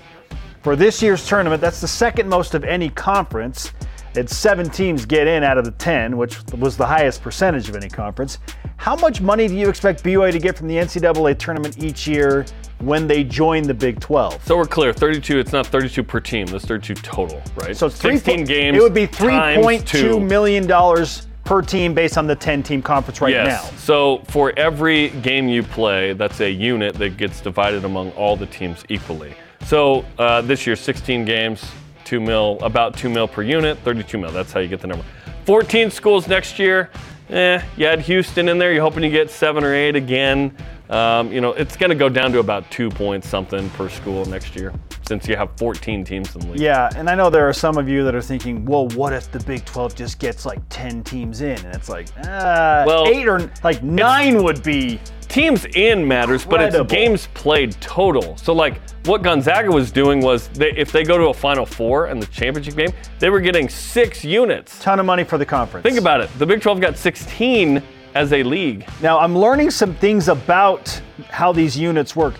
Speaker 1: for this year's tournament. That's the second most of any conference. It's seven teams get in out of the 10, which was the highest percentage of any conference. How much money do you expect BYU to get from the NCAA tournament each year when they join the Big 12?
Speaker 2: So we're clear 32, it's not 32 per team, that's 32 total, right?
Speaker 1: So it's three
Speaker 2: 16
Speaker 1: po-
Speaker 2: games.
Speaker 1: It would be
Speaker 2: times
Speaker 1: $3.2
Speaker 2: two.
Speaker 1: million dollars per team based on the 10 team conference right
Speaker 2: yes.
Speaker 1: now.
Speaker 2: So for every game you play, that's a unit that gets divided among all the teams equally. So uh, this year, 16 games, two mil, about two mil per unit, 32 mil. That's how you get the number. 14 schools next year. Eh, you had Houston in there. You're hoping you get seven or eight again. Um, you know, it's going to go down to about two points something per school next year, since you have 14 teams in the league.
Speaker 1: Yeah, and I know there are some of you that are thinking, well, what if the Big 12 just gets like 10 teams in? And it's like, uh,
Speaker 2: Well,
Speaker 1: eight or like nine would be.
Speaker 2: teams in matters, but it's games played total. So like what Gonzaga was doing was they, if they go to a Final Four and the championship game, they were getting six units.
Speaker 1: Ton of money for the conference.
Speaker 2: Think about it. The Big 12 got 16 as a league.
Speaker 1: Now, I'm learning some things about how these units work.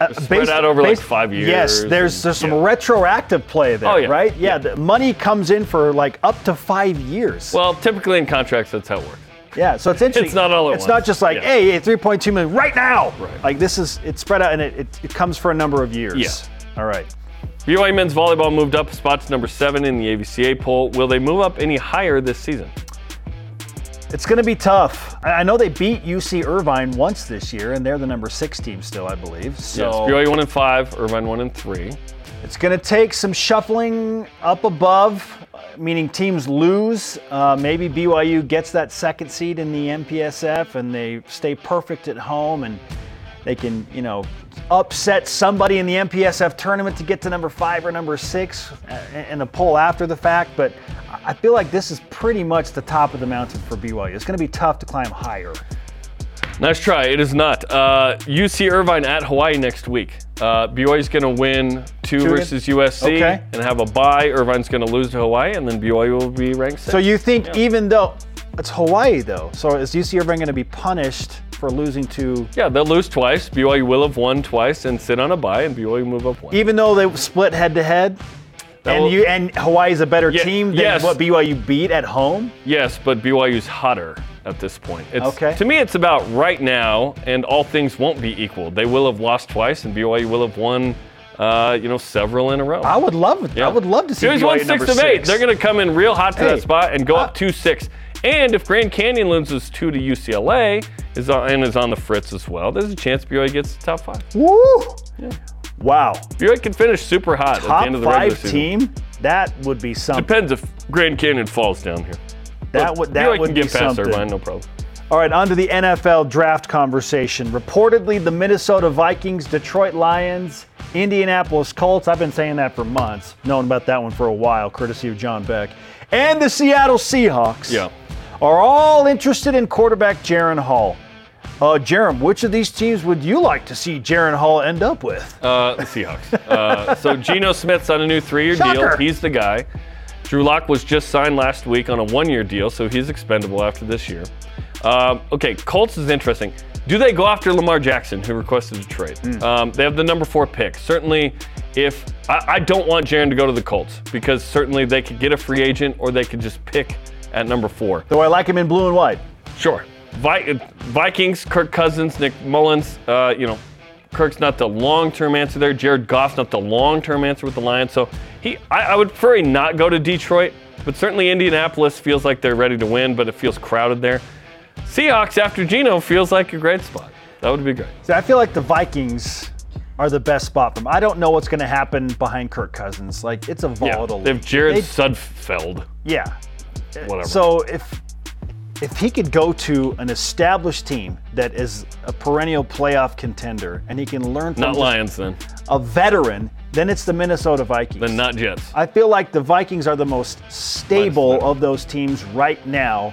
Speaker 1: Uh,
Speaker 2: spread out over, like, five
Speaker 1: Yes,
Speaker 2: years
Speaker 1: there's
Speaker 2: and-
Speaker 1: there's some
Speaker 2: yeah.
Speaker 1: retroactive play there,
Speaker 2: Oh, yeah.
Speaker 1: right? Yeah, the money comes in for like up to five years.
Speaker 2: Well, typically in contracts, that's how it works.
Speaker 1: yeah, so it's interesting.
Speaker 2: It's not all at
Speaker 1: It's
Speaker 2: once.
Speaker 1: not just like,
Speaker 2: Yeah.
Speaker 1: hey, hey, 3.2 million right now.
Speaker 2: Right.
Speaker 1: Like this is it's spread out and it, it, it comes for a number of years.
Speaker 2: Yeah.
Speaker 1: All right.
Speaker 2: BYU men's volleyball moved up a spot to number seven in the AVCA poll. Will they move up any higher this season?
Speaker 1: It's going to be tough. I know they beat UC Irvine once this year, and they're the number six team still, I believe. So
Speaker 2: yes, BYU one and five, Irvine one and three.
Speaker 1: it's going to take some shuffling up above, meaning teams lose. Uh, maybe BYU gets that second seed in the MPSF, and they stay perfect at home, and they can, you know, upset somebody in the MPSF tournament to get to number five or number six uh, in the poll after the fact. But I feel like this is pretty much the top of the mountain for BYU. It's going to be tough to climb higher.
Speaker 2: Nice try. It is not. Uh, UC Irvine at Hawaii next week. Uh, BYU's going to win two,
Speaker 1: Two
Speaker 2: versus USC
Speaker 1: Okay.
Speaker 2: and have a bye. Irvine's going to lose to Hawaii, and then BYU will be ranked sixth.
Speaker 1: So you think even though it's Hawaii though, so is UC Irvine going to be punished for losing to
Speaker 2: yeah, they'll lose twice. BYU will have won twice and sit on a bye, and BYU move up one.
Speaker 1: even though they split head to head? And
Speaker 2: will-
Speaker 1: you and Hawaii's a better
Speaker 2: Ye-
Speaker 1: team than
Speaker 2: yes.
Speaker 1: what BYU beat at home.
Speaker 2: Yes, but BYU's hotter at this point. It's,
Speaker 1: Okay.
Speaker 2: To me, it's about right now, and all things won't be equal. They will have lost twice, and BYU will have won, uh, you know, several in a row.
Speaker 1: I would love it. I would love to see BYU
Speaker 2: won six of eight.
Speaker 1: six.
Speaker 2: They're going to come in real hot to
Speaker 1: Hey,
Speaker 2: that spot and go
Speaker 1: I-
Speaker 2: up two six. And if Grand Canyon loses two to UCLA is on, and is on the fritz as well, there's a chance BYU gets the top five.
Speaker 1: Woo! Wow.
Speaker 2: BYU can finish super hot at the
Speaker 1: Top
Speaker 2: end of the regular
Speaker 1: five
Speaker 2: season.
Speaker 1: team. That would be something.
Speaker 2: Depends if Grand Canyon falls down here.
Speaker 1: That would that would
Speaker 2: can
Speaker 1: be
Speaker 2: get past
Speaker 1: something.
Speaker 2: Irvine, no problem.
Speaker 1: All right, on to the NFL draft conversation. Reportedly, the Minnesota Vikings, Detroit Lions, Indianapolis Colts. I've been saying that for months, known about that one for a while, courtesy of John Beck, and the Seattle Seahawks.
Speaker 2: Yeah.
Speaker 1: Are all interested in quarterback Jaren Hall. Uh, Jarom, which of these teams would you like to see Jaren Hall end up with?
Speaker 2: Uh, the Seahawks. Uh, so Geno Smith's on a new three-year deal. He's the guy. Drew Lock was just signed last week on a one-year deal, so he's expendable after this year. Um, okay, Colts is interesting. Do they go after Lamar Jackson, who requested a trade?
Speaker 1: Hmm.
Speaker 2: Um, they have the number four pick. Certainly, if I, I don't want Jaren to go to the Colts because certainly they could get a free agent or they could just pick at number four.
Speaker 1: Though I like him in blue and white.
Speaker 2: Sure. Vi- Vikings, Kirk Cousins, Nick Mullens. Uh, you know, Kirk's not the long-term answer there. Jared Goff's not the long-term answer with the Lions. So he, I, I would prefer he not go to Detroit, but certainly Indianapolis feels like they're ready to win, but it feels crowded there. Seahawks after Geno feels like a great spot. That would be great.
Speaker 1: See, I feel like the Vikings are the best spot for him. I don't know what's going to happen behind Kirk Cousins. Like, it's a
Speaker 2: Yeah,
Speaker 1: volatile.
Speaker 2: they have. Jared
Speaker 1: They-
Speaker 2: Sudfeld.
Speaker 1: Yeah.
Speaker 2: Whatever.
Speaker 1: So if if he could go to an established team that is a perennial playoff contender and he can learn from
Speaker 2: Not Lions then.
Speaker 1: a veteran, then it's the Minnesota Vikings.
Speaker 2: Then not Jets.
Speaker 1: I feel like the Vikings are the most stable of those teams right now,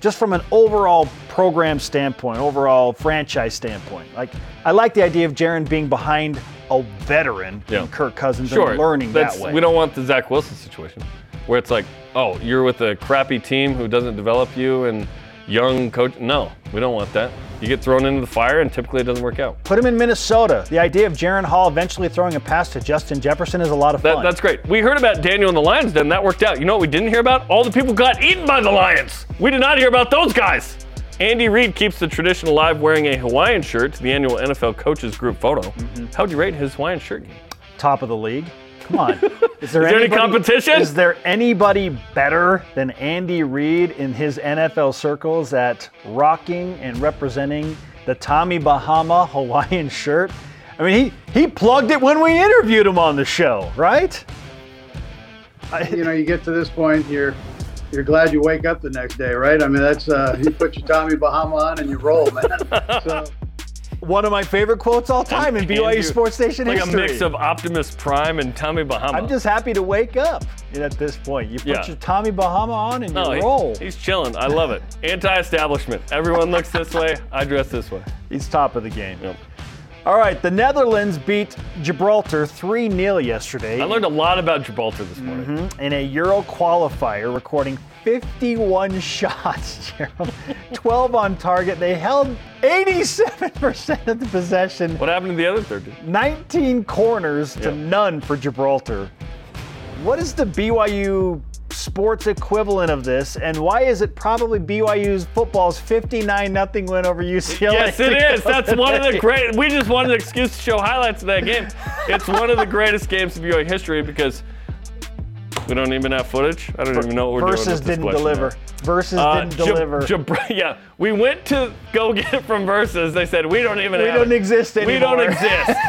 Speaker 1: just from an overall program standpoint, overall franchise standpoint. Like I like the idea of Jaren being behind a veteran
Speaker 2: Yeah.
Speaker 1: Kirk Cousins
Speaker 2: Sure.
Speaker 1: and learning
Speaker 2: That's-
Speaker 1: that way.
Speaker 2: We don't want the Zach Wilson situation where it's like, oh, you're with a crappy team who doesn't develop you and young coach. No, we don't want that. You get thrown into the fire and typically it doesn't work out.
Speaker 1: Put him in Minnesota. The idea of Jaren Hall eventually throwing a pass to Justin Jefferson is a lot of
Speaker 2: That,
Speaker 1: fun.
Speaker 2: that's great. We heard about Daniel and the Lions, then that worked out. You know what we didn't hear about? All the people got eaten by the Lions. We did not hear about those guys. Andy Reid keeps the tradition alive wearing a Hawaiian shirt to the annual NFL Coaches Group photo.
Speaker 1: Mm-hmm.
Speaker 2: How would you rate his Hawaiian shirt game?
Speaker 1: top of the league. Come on. [LAUGHS] Is there,
Speaker 2: Is there any competition?
Speaker 1: Is there anybody better than Andy Reid in his NFL circles at rocking and representing the Tommy Bahama Hawaiian shirt? I mean, he, he plugged it when we interviewed him on the show, right?
Speaker 5: you know, you get to this point, you're you're glad you wake up the next day, right? I mean, that's uh, you put your Tommy Bahama on and you roll, man. [LAUGHS] So
Speaker 1: One of my favorite quotes all time in
Speaker 2: Andy-
Speaker 1: BYU Sports Station
Speaker 2: Like
Speaker 1: history.
Speaker 2: a mix of Optimus Prime and Tommy Bahama.
Speaker 1: I'm just happy to wake up at this point. You put
Speaker 2: Yeah.
Speaker 1: your Tommy Bahama on and
Speaker 2: No,
Speaker 1: you
Speaker 2: he-
Speaker 1: roll.
Speaker 2: he's chilling. I love it. [LAUGHS] Anti-establishment. Everyone looks this way. I dress this way.
Speaker 1: He's top of the game.
Speaker 2: Yep.
Speaker 1: All right, the Netherlands beat Gibraltar 3 0 yesterday
Speaker 2: I learned a lot about Gibraltar this morning. Mm-hmm.
Speaker 1: in a Euro qualifier, recording 51 [LAUGHS] shots, Jarom. 12 on target. They held 87% of the possession,
Speaker 2: What happened to the other 30?
Speaker 1: 19 corners to
Speaker 2: Yeah.
Speaker 1: none for Gibraltar. What is the BYU sports equivalent of this, and why is it probably BYU's football's 59 0 win over UCLA?
Speaker 2: Yes, it is.
Speaker 1: to
Speaker 2: is.
Speaker 1: go
Speaker 2: That's one of the great. We just wanted an excuse to show highlights of that game. It's one of the greatest games in BYU history because we don't even have footage. I don't even know what we're
Speaker 1: Versus
Speaker 2: doing.
Speaker 1: didn't deliver. Versus
Speaker 2: Uh,
Speaker 1: didn't deliver.
Speaker 2: Gibra- [LAUGHS] yeah, we went to go get it from Versus. They said we don't even.
Speaker 1: We don't
Speaker 2: it.
Speaker 1: exist anymore.
Speaker 2: We don't exist. [LAUGHS]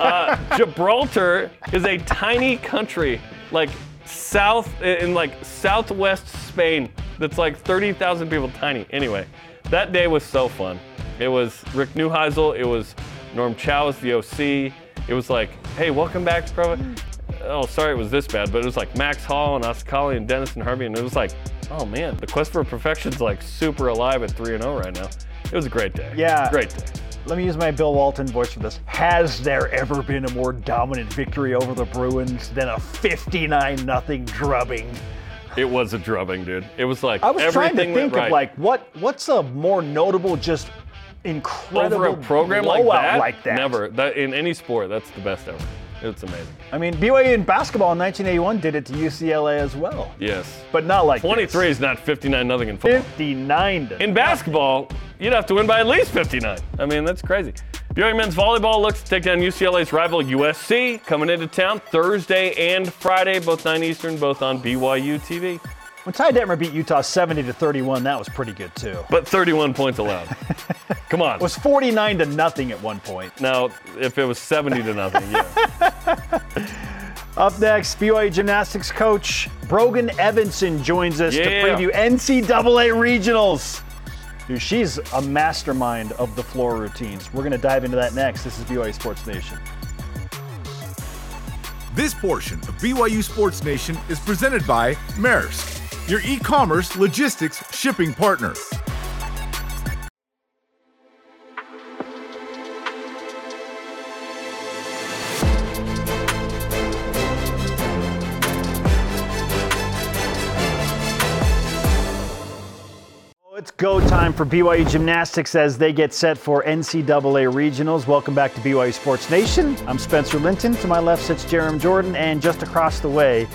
Speaker 2: uh, Gibraltar is a tiny country, like south in like southwest Spain. That's like 30,000 people. Tiny. Anyway, that day was so fun. It was Rick Neuheisel. It was Norm Chow as the OC. It was like, hey, welcome back, Sprava. Oh, sorry it was this bad, but it was like Max Hall and Austin Collie and Dennis and Harvey, and it was like, oh man, the quest for perfection's like super alive at 3 and 0 right now. It was a great day.
Speaker 1: Yeah.
Speaker 2: Great day.
Speaker 1: Let me use my Bill Walton voice for this. Has there ever been a more dominant victory over the Bruins than a 59 0 drubbing?
Speaker 2: It was a drubbing, dude. It was like
Speaker 1: I was trying to think
Speaker 2: right.
Speaker 1: of like what what's a more notable, just incredible
Speaker 2: over a program like that,
Speaker 1: like that.
Speaker 2: Never. That in any sport, that's the best ever. It's amazing.
Speaker 1: I mean, BYU in basketball in 1981 did it to UCLA as well,
Speaker 2: Yes.
Speaker 1: but not like
Speaker 2: 23 is not 59 nothing in football.
Speaker 1: 59
Speaker 2: In basketball, you'd have to win by at least 59. I mean, that's crazy. BYU men's volleyball looks to take down UCLA's rival USC coming into town Thursday and Friday, both 9 Eastern, both on BYU TV.
Speaker 1: When Ty Detmer beat Utah 70 to 31, that was pretty good too.
Speaker 2: But 31 points allowed. [LAUGHS] Come on.
Speaker 1: It was 49 to nothing at one point.
Speaker 2: Now, if it was 70 to nothing, yeah. [LAUGHS]
Speaker 1: Up next, BYU gymnastics coach Brogan Evanson joins us to preview NCAA regionals. Dude, she's a mastermind of the floor routines. We're going to dive into that next. This is BYU Sports Nation.
Speaker 4: This portion of BYU Sports Nation is presented by Maersk, your e commerce logistics shipping partner.
Speaker 1: It's go time for BYU Gymnastics as they get set for NCAA regionals. Welcome back to BYU Sports Nation. I'm Spencer Linton. To my left sits Jarom Jordan, and just across the way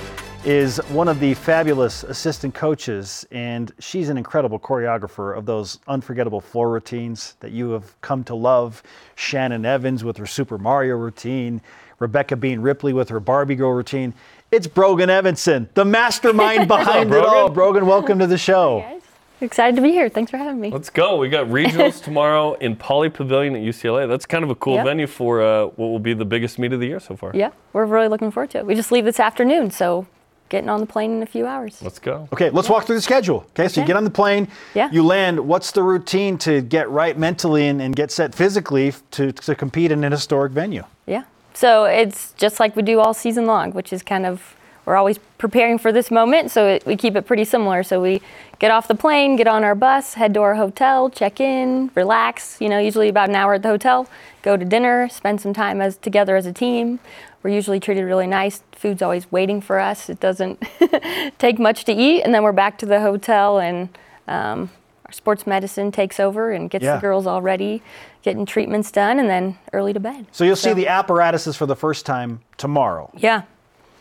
Speaker 1: is one of the fabulous assistant coaches, and she's an incredible choreographer of those unforgettable floor routines that you have come to love. Shannon Evans with her Super Mario routine, Rebecca Bean Ripley with her Barbie Girl routine. It's Brogan Evanson, the mastermind [LAUGHS] behind it all. Brogan, welcome to the show.
Speaker 6: guys. Excited to be here. Thanks for having me.
Speaker 2: Let's go. We got regionals [LAUGHS] tomorrow in Poly Pavilion at UCLA. That's kind of a cool
Speaker 6: Yep.
Speaker 2: venue for uh, what will be the biggest meet of the year so far.
Speaker 6: Yeah, we're really looking forward to it. We just leave this afternoon, so getting on the plane in a few hours.
Speaker 2: Let's go.
Speaker 1: Okay, let's walk through the schedule. Okay, so you get on the plane,
Speaker 6: Yeah.
Speaker 1: you land. What's the routine to get right mentally and, and get set physically to, to compete in an historic venue?
Speaker 6: Yeah. So it's just like we do all season long, which is kind of we're always preparing for this moment, so it, we keep it pretty similar. So we get off the plane, get on our bus, head to our hotel, check in, relax. You know, usually about an hour at the hotel, go to dinner, spend some time as together as a team. We're usually treated really nice. Food's always waiting for us. It doesn't [LAUGHS] take much to eat, and then we're back to the hotel and. Um, our sports medicine takes over and gets
Speaker 1: Yeah.
Speaker 6: the girls all ready, getting treatments done, and then early to bed.
Speaker 1: So you'll see the apparatuses for the first time tomorrow.
Speaker 6: Yeah.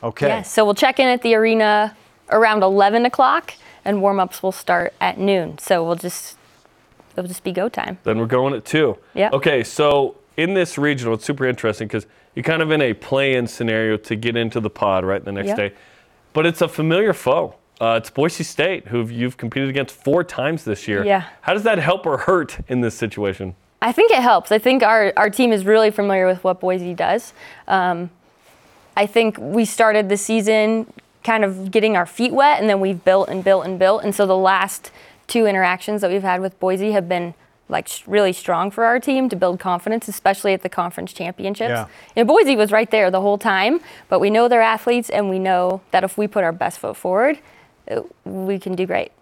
Speaker 1: Okay.
Speaker 6: Yeah, so we'll check in at the arena around 11 o'clock, and warm-ups will start at noon. So we'll just it'll just be go time.
Speaker 2: Then we're going at two.
Speaker 6: Yeah.
Speaker 2: Okay, so in this regional, it's super interesting because you're kind of in a play-in scenario to get into the pod right the next day, but it's a familiar foe. Uh, it's Boise State, who you've competed against four times this year.
Speaker 6: Yeah.
Speaker 2: How does that help or hurt in this situation?
Speaker 6: I think it helps. I think our, our team is really familiar with what Boise does. Um, I think we started the season kind of getting our feet wet, and then we've built and built and built. And so the last two interactions that we've had with Boise have been like really strong for our team to build confidence, especially at the conference championships.
Speaker 1: Yeah.
Speaker 6: And Boise was right there the whole time, but we know they're athletes, and we know that if we put our best foot forward, uh, we can do great.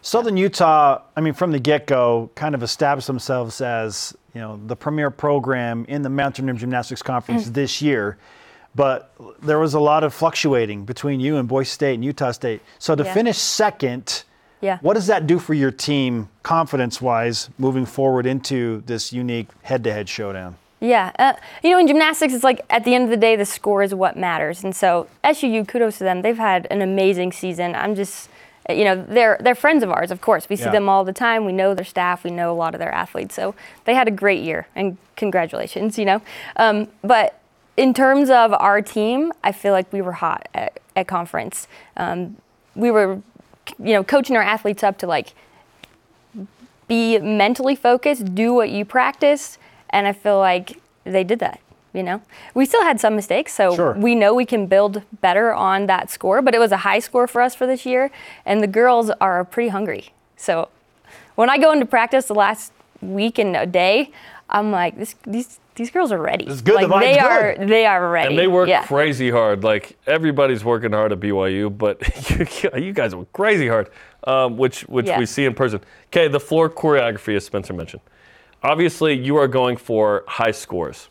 Speaker 1: Southern Utah, I mean, from the get-go, kind of established themselves as you know the premier program in the Mountain Rim Gymnastics Conference this year. But there was a lot of fluctuating between you and Boise State and Utah State. So to
Speaker 6: Yeah.
Speaker 1: finish second,
Speaker 6: Yeah.
Speaker 1: what does that do for your team, confidence-wise, moving forward into this unique head-to-head showdown?
Speaker 6: Yeah, uh, you know, in gymnastics, it's like at the end of the day, the score is what matters. And so, SUU, kudos to them. They've had an amazing season. I'm just, you know, they're they're friends of ours. Of course, we see
Speaker 1: Yeah.
Speaker 6: them all the time. We know their staff. We know a lot of their athletes. So they had a great year, and congratulations. You know, um, but in terms of our team, I feel like we were hot at, at conference. Um, we were, you know, coaching our athletes up to like be mentally focused, do what you practice, and I feel like they did that. You know, we still had some mistakes, so
Speaker 1: Sure.
Speaker 6: we know we can build better on that score. But it was a high score for us for this year, and the girls are pretty hungry. So when I go into practice the last week and a day, I'm like, this, these these girls are ready.
Speaker 1: It's good, the
Speaker 6: Like
Speaker 1: vibe's
Speaker 6: they
Speaker 1: good.
Speaker 6: are they are ready.
Speaker 2: And they work
Speaker 6: yeah.
Speaker 2: crazy hard. Like everybody's working hard at BYU, but you, [LAUGHS] you guys work crazy hard, um, which which
Speaker 6: Yeah.
Speaker 2: we see in person. Okay, the floor choreography, as Spencer mentioned. Obviously, you are going for high scores,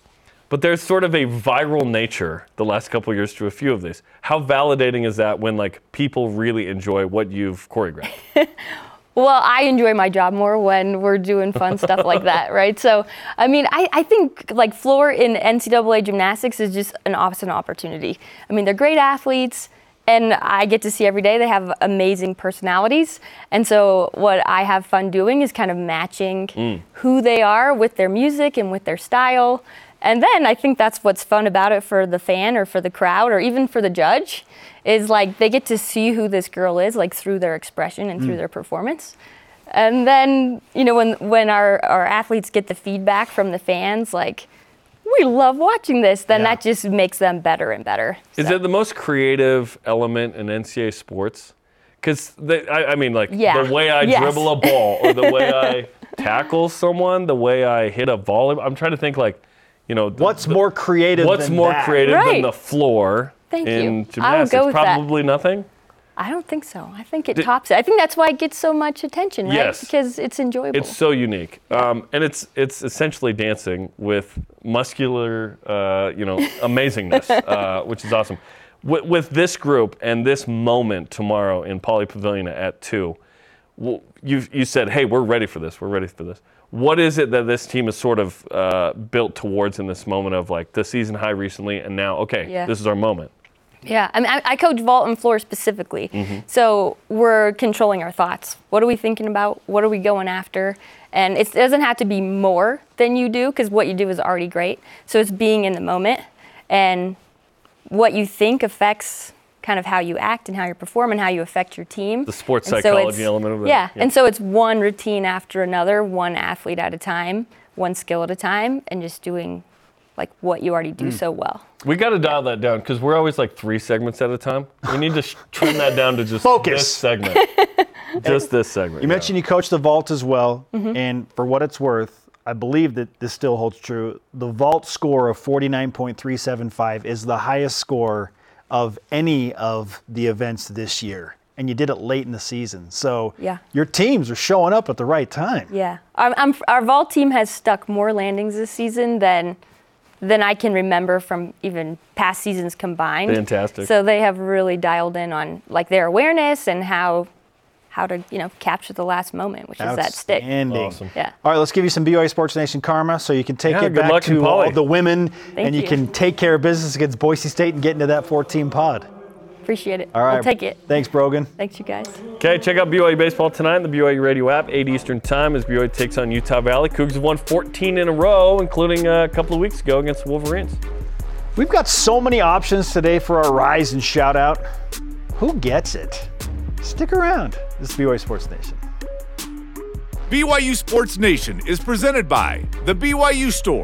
Speaker 2: but there's sort of a viral nature the last couple years to a few of these. How validating is that when like people really enjoy what you've choreographed? [LAUGHS]
Speaker 6: Well, I enjoy my job more when we're doing fun stuff like that, [LAUGHS] right? So, I mean, I, I think like floor in NCAA gymnastics is just an awesome opportunity. I mean, they're great athletes, and I get to see every day they have amazing personalities. And so, what I have fun doing is kind of matching mm. who they are with their music and with their style. And then I think that's what's fun about it for the fan or for the crowd or even for the judge is like they get to see who this girl is like through their expression and through mm. their performance. And then, you know, when when our, our athletes get the feedback from the fans like we love watching this, then
Speaker 1: Yeah.
Speaker 6: that just makes them better and better.
Speaker 2: Is
Speaker 6: So-
Speaker 2: it the most creative element in NCAA sports? Because I, I mean, like
Speaker 6: Yeah.
Speaker 2: the way I
Speaker 6: Yes.
Speaker 2: dribble a ball, or the way I [LAUGHS] tackle someone, the way I hit a volley. I'm trying to think, like, you know, the-
Speaker 1: What's
Speaker 2: the-
Speaker 1: more creative?
Speaker 2: what's
Speaker 1: than
Speaker 2: more
Speaker 1: that?
Speaker 2: creative than
Speaker 6: Right.
Speaker 2: the floor
Speaker 6: Thank
Speaker 2: in
Speaker 6: you. I would
Speaker 2: gymnastics?
Speaker 6: go with that.
Speaker 2: Probably nothing.
Speaker 6: I don't think so. I think it tops it. I think that's why it gets so much attention, right?
Speaker 2: Yes.
Speaker 6: Because it's enjoyable.
Speaker 2: It's so unique, um, and it's it's essentially dancing with muscular, uh, you know, [LAUGHS] amazingness, uh, which is awesome. With, with this group and this moment tomorrow in Poly Pavilion at two, well, you you said, hey, we're ready for this. We're ready for this. What is it that this team is sort of uh, built towards in this moment of like the season high recently, and now, okay,
Speaker 6: Yeah.
Speaker 2: this is our moment.
Speaker 6: Yeah, I mean, I, I coach vault and floor specifically. So we're controlling our thoughts. What are we thinking about? What are we going after? And it doesn't have to be more than you do because what you do is already great. So it's being in the moment and what you think affects kind of how you act and how you perform and how you affect your team.
Speaker 2: The sports
Speaker 6: And
Speaker 2: psychology
Speaker 6: it's-
Speaker 2: element of it,
Speaker 6: Yeah.
Speaker 2: yeah.
Speaker 6: and so it's one routine after another, one athlete at a time, one skill at a time, and just doing like what you already do so well.
Speaker 2: We got to dial that down because we're always like three segments at a time. We need to sh- trim that down to just
Speaker 1: Focus.
Speaker 2: this segment. [LAUGHS] just this segment.
Speaker 1: You mentioned you coach the vault as well,
Speaker 6: Mm-hmm.
Speaker 1: and for what it's worth, I believe that this still holds true. The vault score of 49.375 is the highest score of any of the events this year, and you did it late in the season. So
Speaker 6: Yeah.
Speaker 1: your teams are showing up at the right time.
Speaker 6: Yeah, our, I'm, our vault team has stuck more landings this season than than I can remember from even past seasons combined.
Speaker 2: Fantastic.
Speaker 6: So they have really dialed in on like their awareness and how how to you know capture the last moment, which is that stick.
Speaker 1: Outstanding.
Speaker 2: Awesome.
Speaker 6: Yeah.
Speaker 1: All right, let's give you some BYU Sports Nation karma so you can take
Speaker 2: Yeah,
Speaker 1: it
Speaker 2: good
Speaker 1: back
Speaker 2: luck
Speaker 1: to all the women
Speaker 6: Thank
Speaker 1: and you,
Speaker 6: you.
Speaker 1: can take care of business against Boise State and get into that 14 pod.
Speaker 6: Appreciate it.
Speaker 1: All right.
Speaker 6: I'll take it.
Speaker 1: Thanks, Brogan.
Speaker 6: Thanks, you guys.
Speaker 2: Okay, check out BYU Baseball tonight on the BYU Radio app, 8 Eastern Time, as BYU takes on Utah Valley. Cougs have won 14 in a row, including uh, a couple of weeks ago against the Wolverines.
Speaker 1: We've got so many options today for our rise and shout out. Who gets it? Stick around. This is BYU Sports Nation.
Speaker 4: BYU Sports Nation is presented by The BYU Store,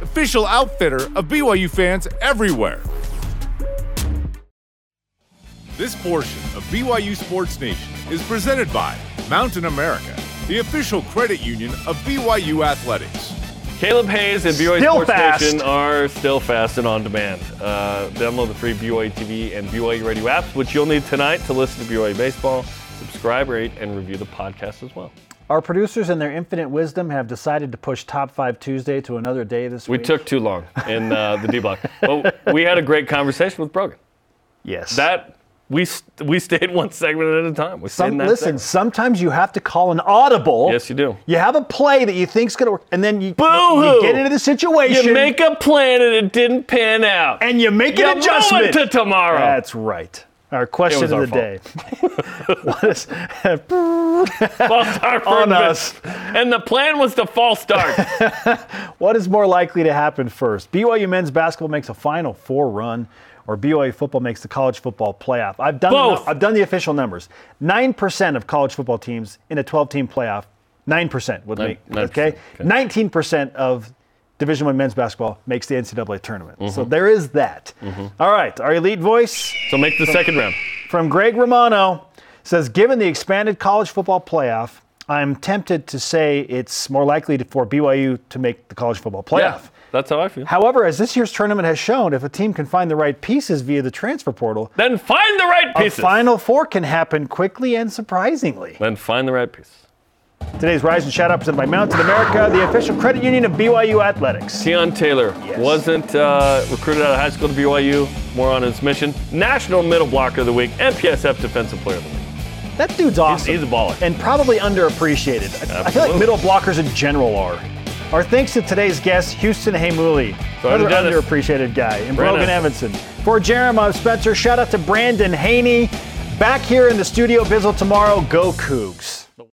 Speaker 4: official outfitter of BYU fans everywhere. This portion of BYU Sports Nation is presented by Mountain America, the official credit union of BYU Athletics.
Speaker 2: Caleb Hayes and BYU
Speaker 1: Still
Speaker 2: Sports
Speaker 1: fast.
Speaker 2: Nation are still fast and on demand. Uh, download the free BYU TV and BYU Radio apps, which you'll need tonight to listen to BYU Baseball. Subscribe, rate, and review the podcast as well.
Speaker 1: Our producers, in their infinite wisdom, have decided to push Top 5 Tuesday to another day this
Speaker 2: We
Speaker 1: week.
Speaker 2: We took too long in uh, the D block. [LAUGHS] But we had a great conversation with Brogan.
Speaker 1: yes.
Speaker 2: That we st- we stayed [LAUGHS] one segment at a time. We
Speaker 1: Some,
Speaker 2: that
Speaker 1: listen,
Speaker 2: segment.
Speaker 1: sometimes you have to call an audible.
Speaker 2: Yes, you do.
Speaker 1: You have a play that you think's going to work, and then you,
Speaker 2: Boo-hoo.
Speaker 1: you get into the situation.
Speaker 2: You make a plan and it didn't pan out.
Speaker 1: and you make
Speaker 2: you
Speaker 1: an adjustment.
Speaker 2: to tomorrow.
Speaker 1: That's right. Our question of the day. [LAUGHS] what is, [LAUGHS]
Speaker 2: false start for
Speaker 1: On us.
Speaker 2: And the plan was to false start. [LAUGHS]
Speaker 1: what is more likely to happen first? BYU men's basketball makes a Final Four run, or BYU football makes the college football playoff? I've done
Speaker 2: Both.
Speaker 1: The, I've done the official numbers. Nine percent of college football teams in a 12-team playoff. Nine percent would make.
Speaker 2: 9%,
Speaker 1: okay.
Speaker 2: okay.
Speaker 1: Nineteen percent of Division One men's basketball makes the NCAA tournament.
Speaker 2: Mm-hmm.
Speaker 1: So there is that. All right. Our elite voice
Speaker 2: so make the second round.
Speaker 1: from Greg Romano says, given the expanded college football playoff, I'm tempted to say it's more likely to, for BYU to make the college football playoff.
Speaker 2: Yeah, That's how I feel.
Speaker 1: However, as this year's tournament has shown, if a team can find the right pieces via the transfer portal,
Speaker 2: Then find the right pieces. a.
Speaker 1: Final Four can happen quickly and surprisingly.
Speaker 2: then find the right pieces.
Speaker 1: Today's Rise and Shout Out presented by Mountain America, the official credit union of BYU Athletics.
Speaker 2: Keon Taylor
Speaker 1: Yes.
Speaker 2: wasn't uh, recruited out of high school to BYU. More on his mission. National Middle Blocker of the Week. MPSF Defensive Player of the Week.
Speaker 1: That dude's awesome.
Speaker 2: he's a baller.
Speaker 1: And probably underappreciated. I- I feel like middle blockers in general are. Our thanks to today's guest, Houston
Speaker 2: Heimuli,
Speaker 1: another underappreciated guy, and
Speaker 2: Brandon.
Speaker 1: Brogan Evanson. For Jeremiah Spencer, shout out to Brandon Haney. Back here in the studio, Bizzle tomorrow. Go Cougs.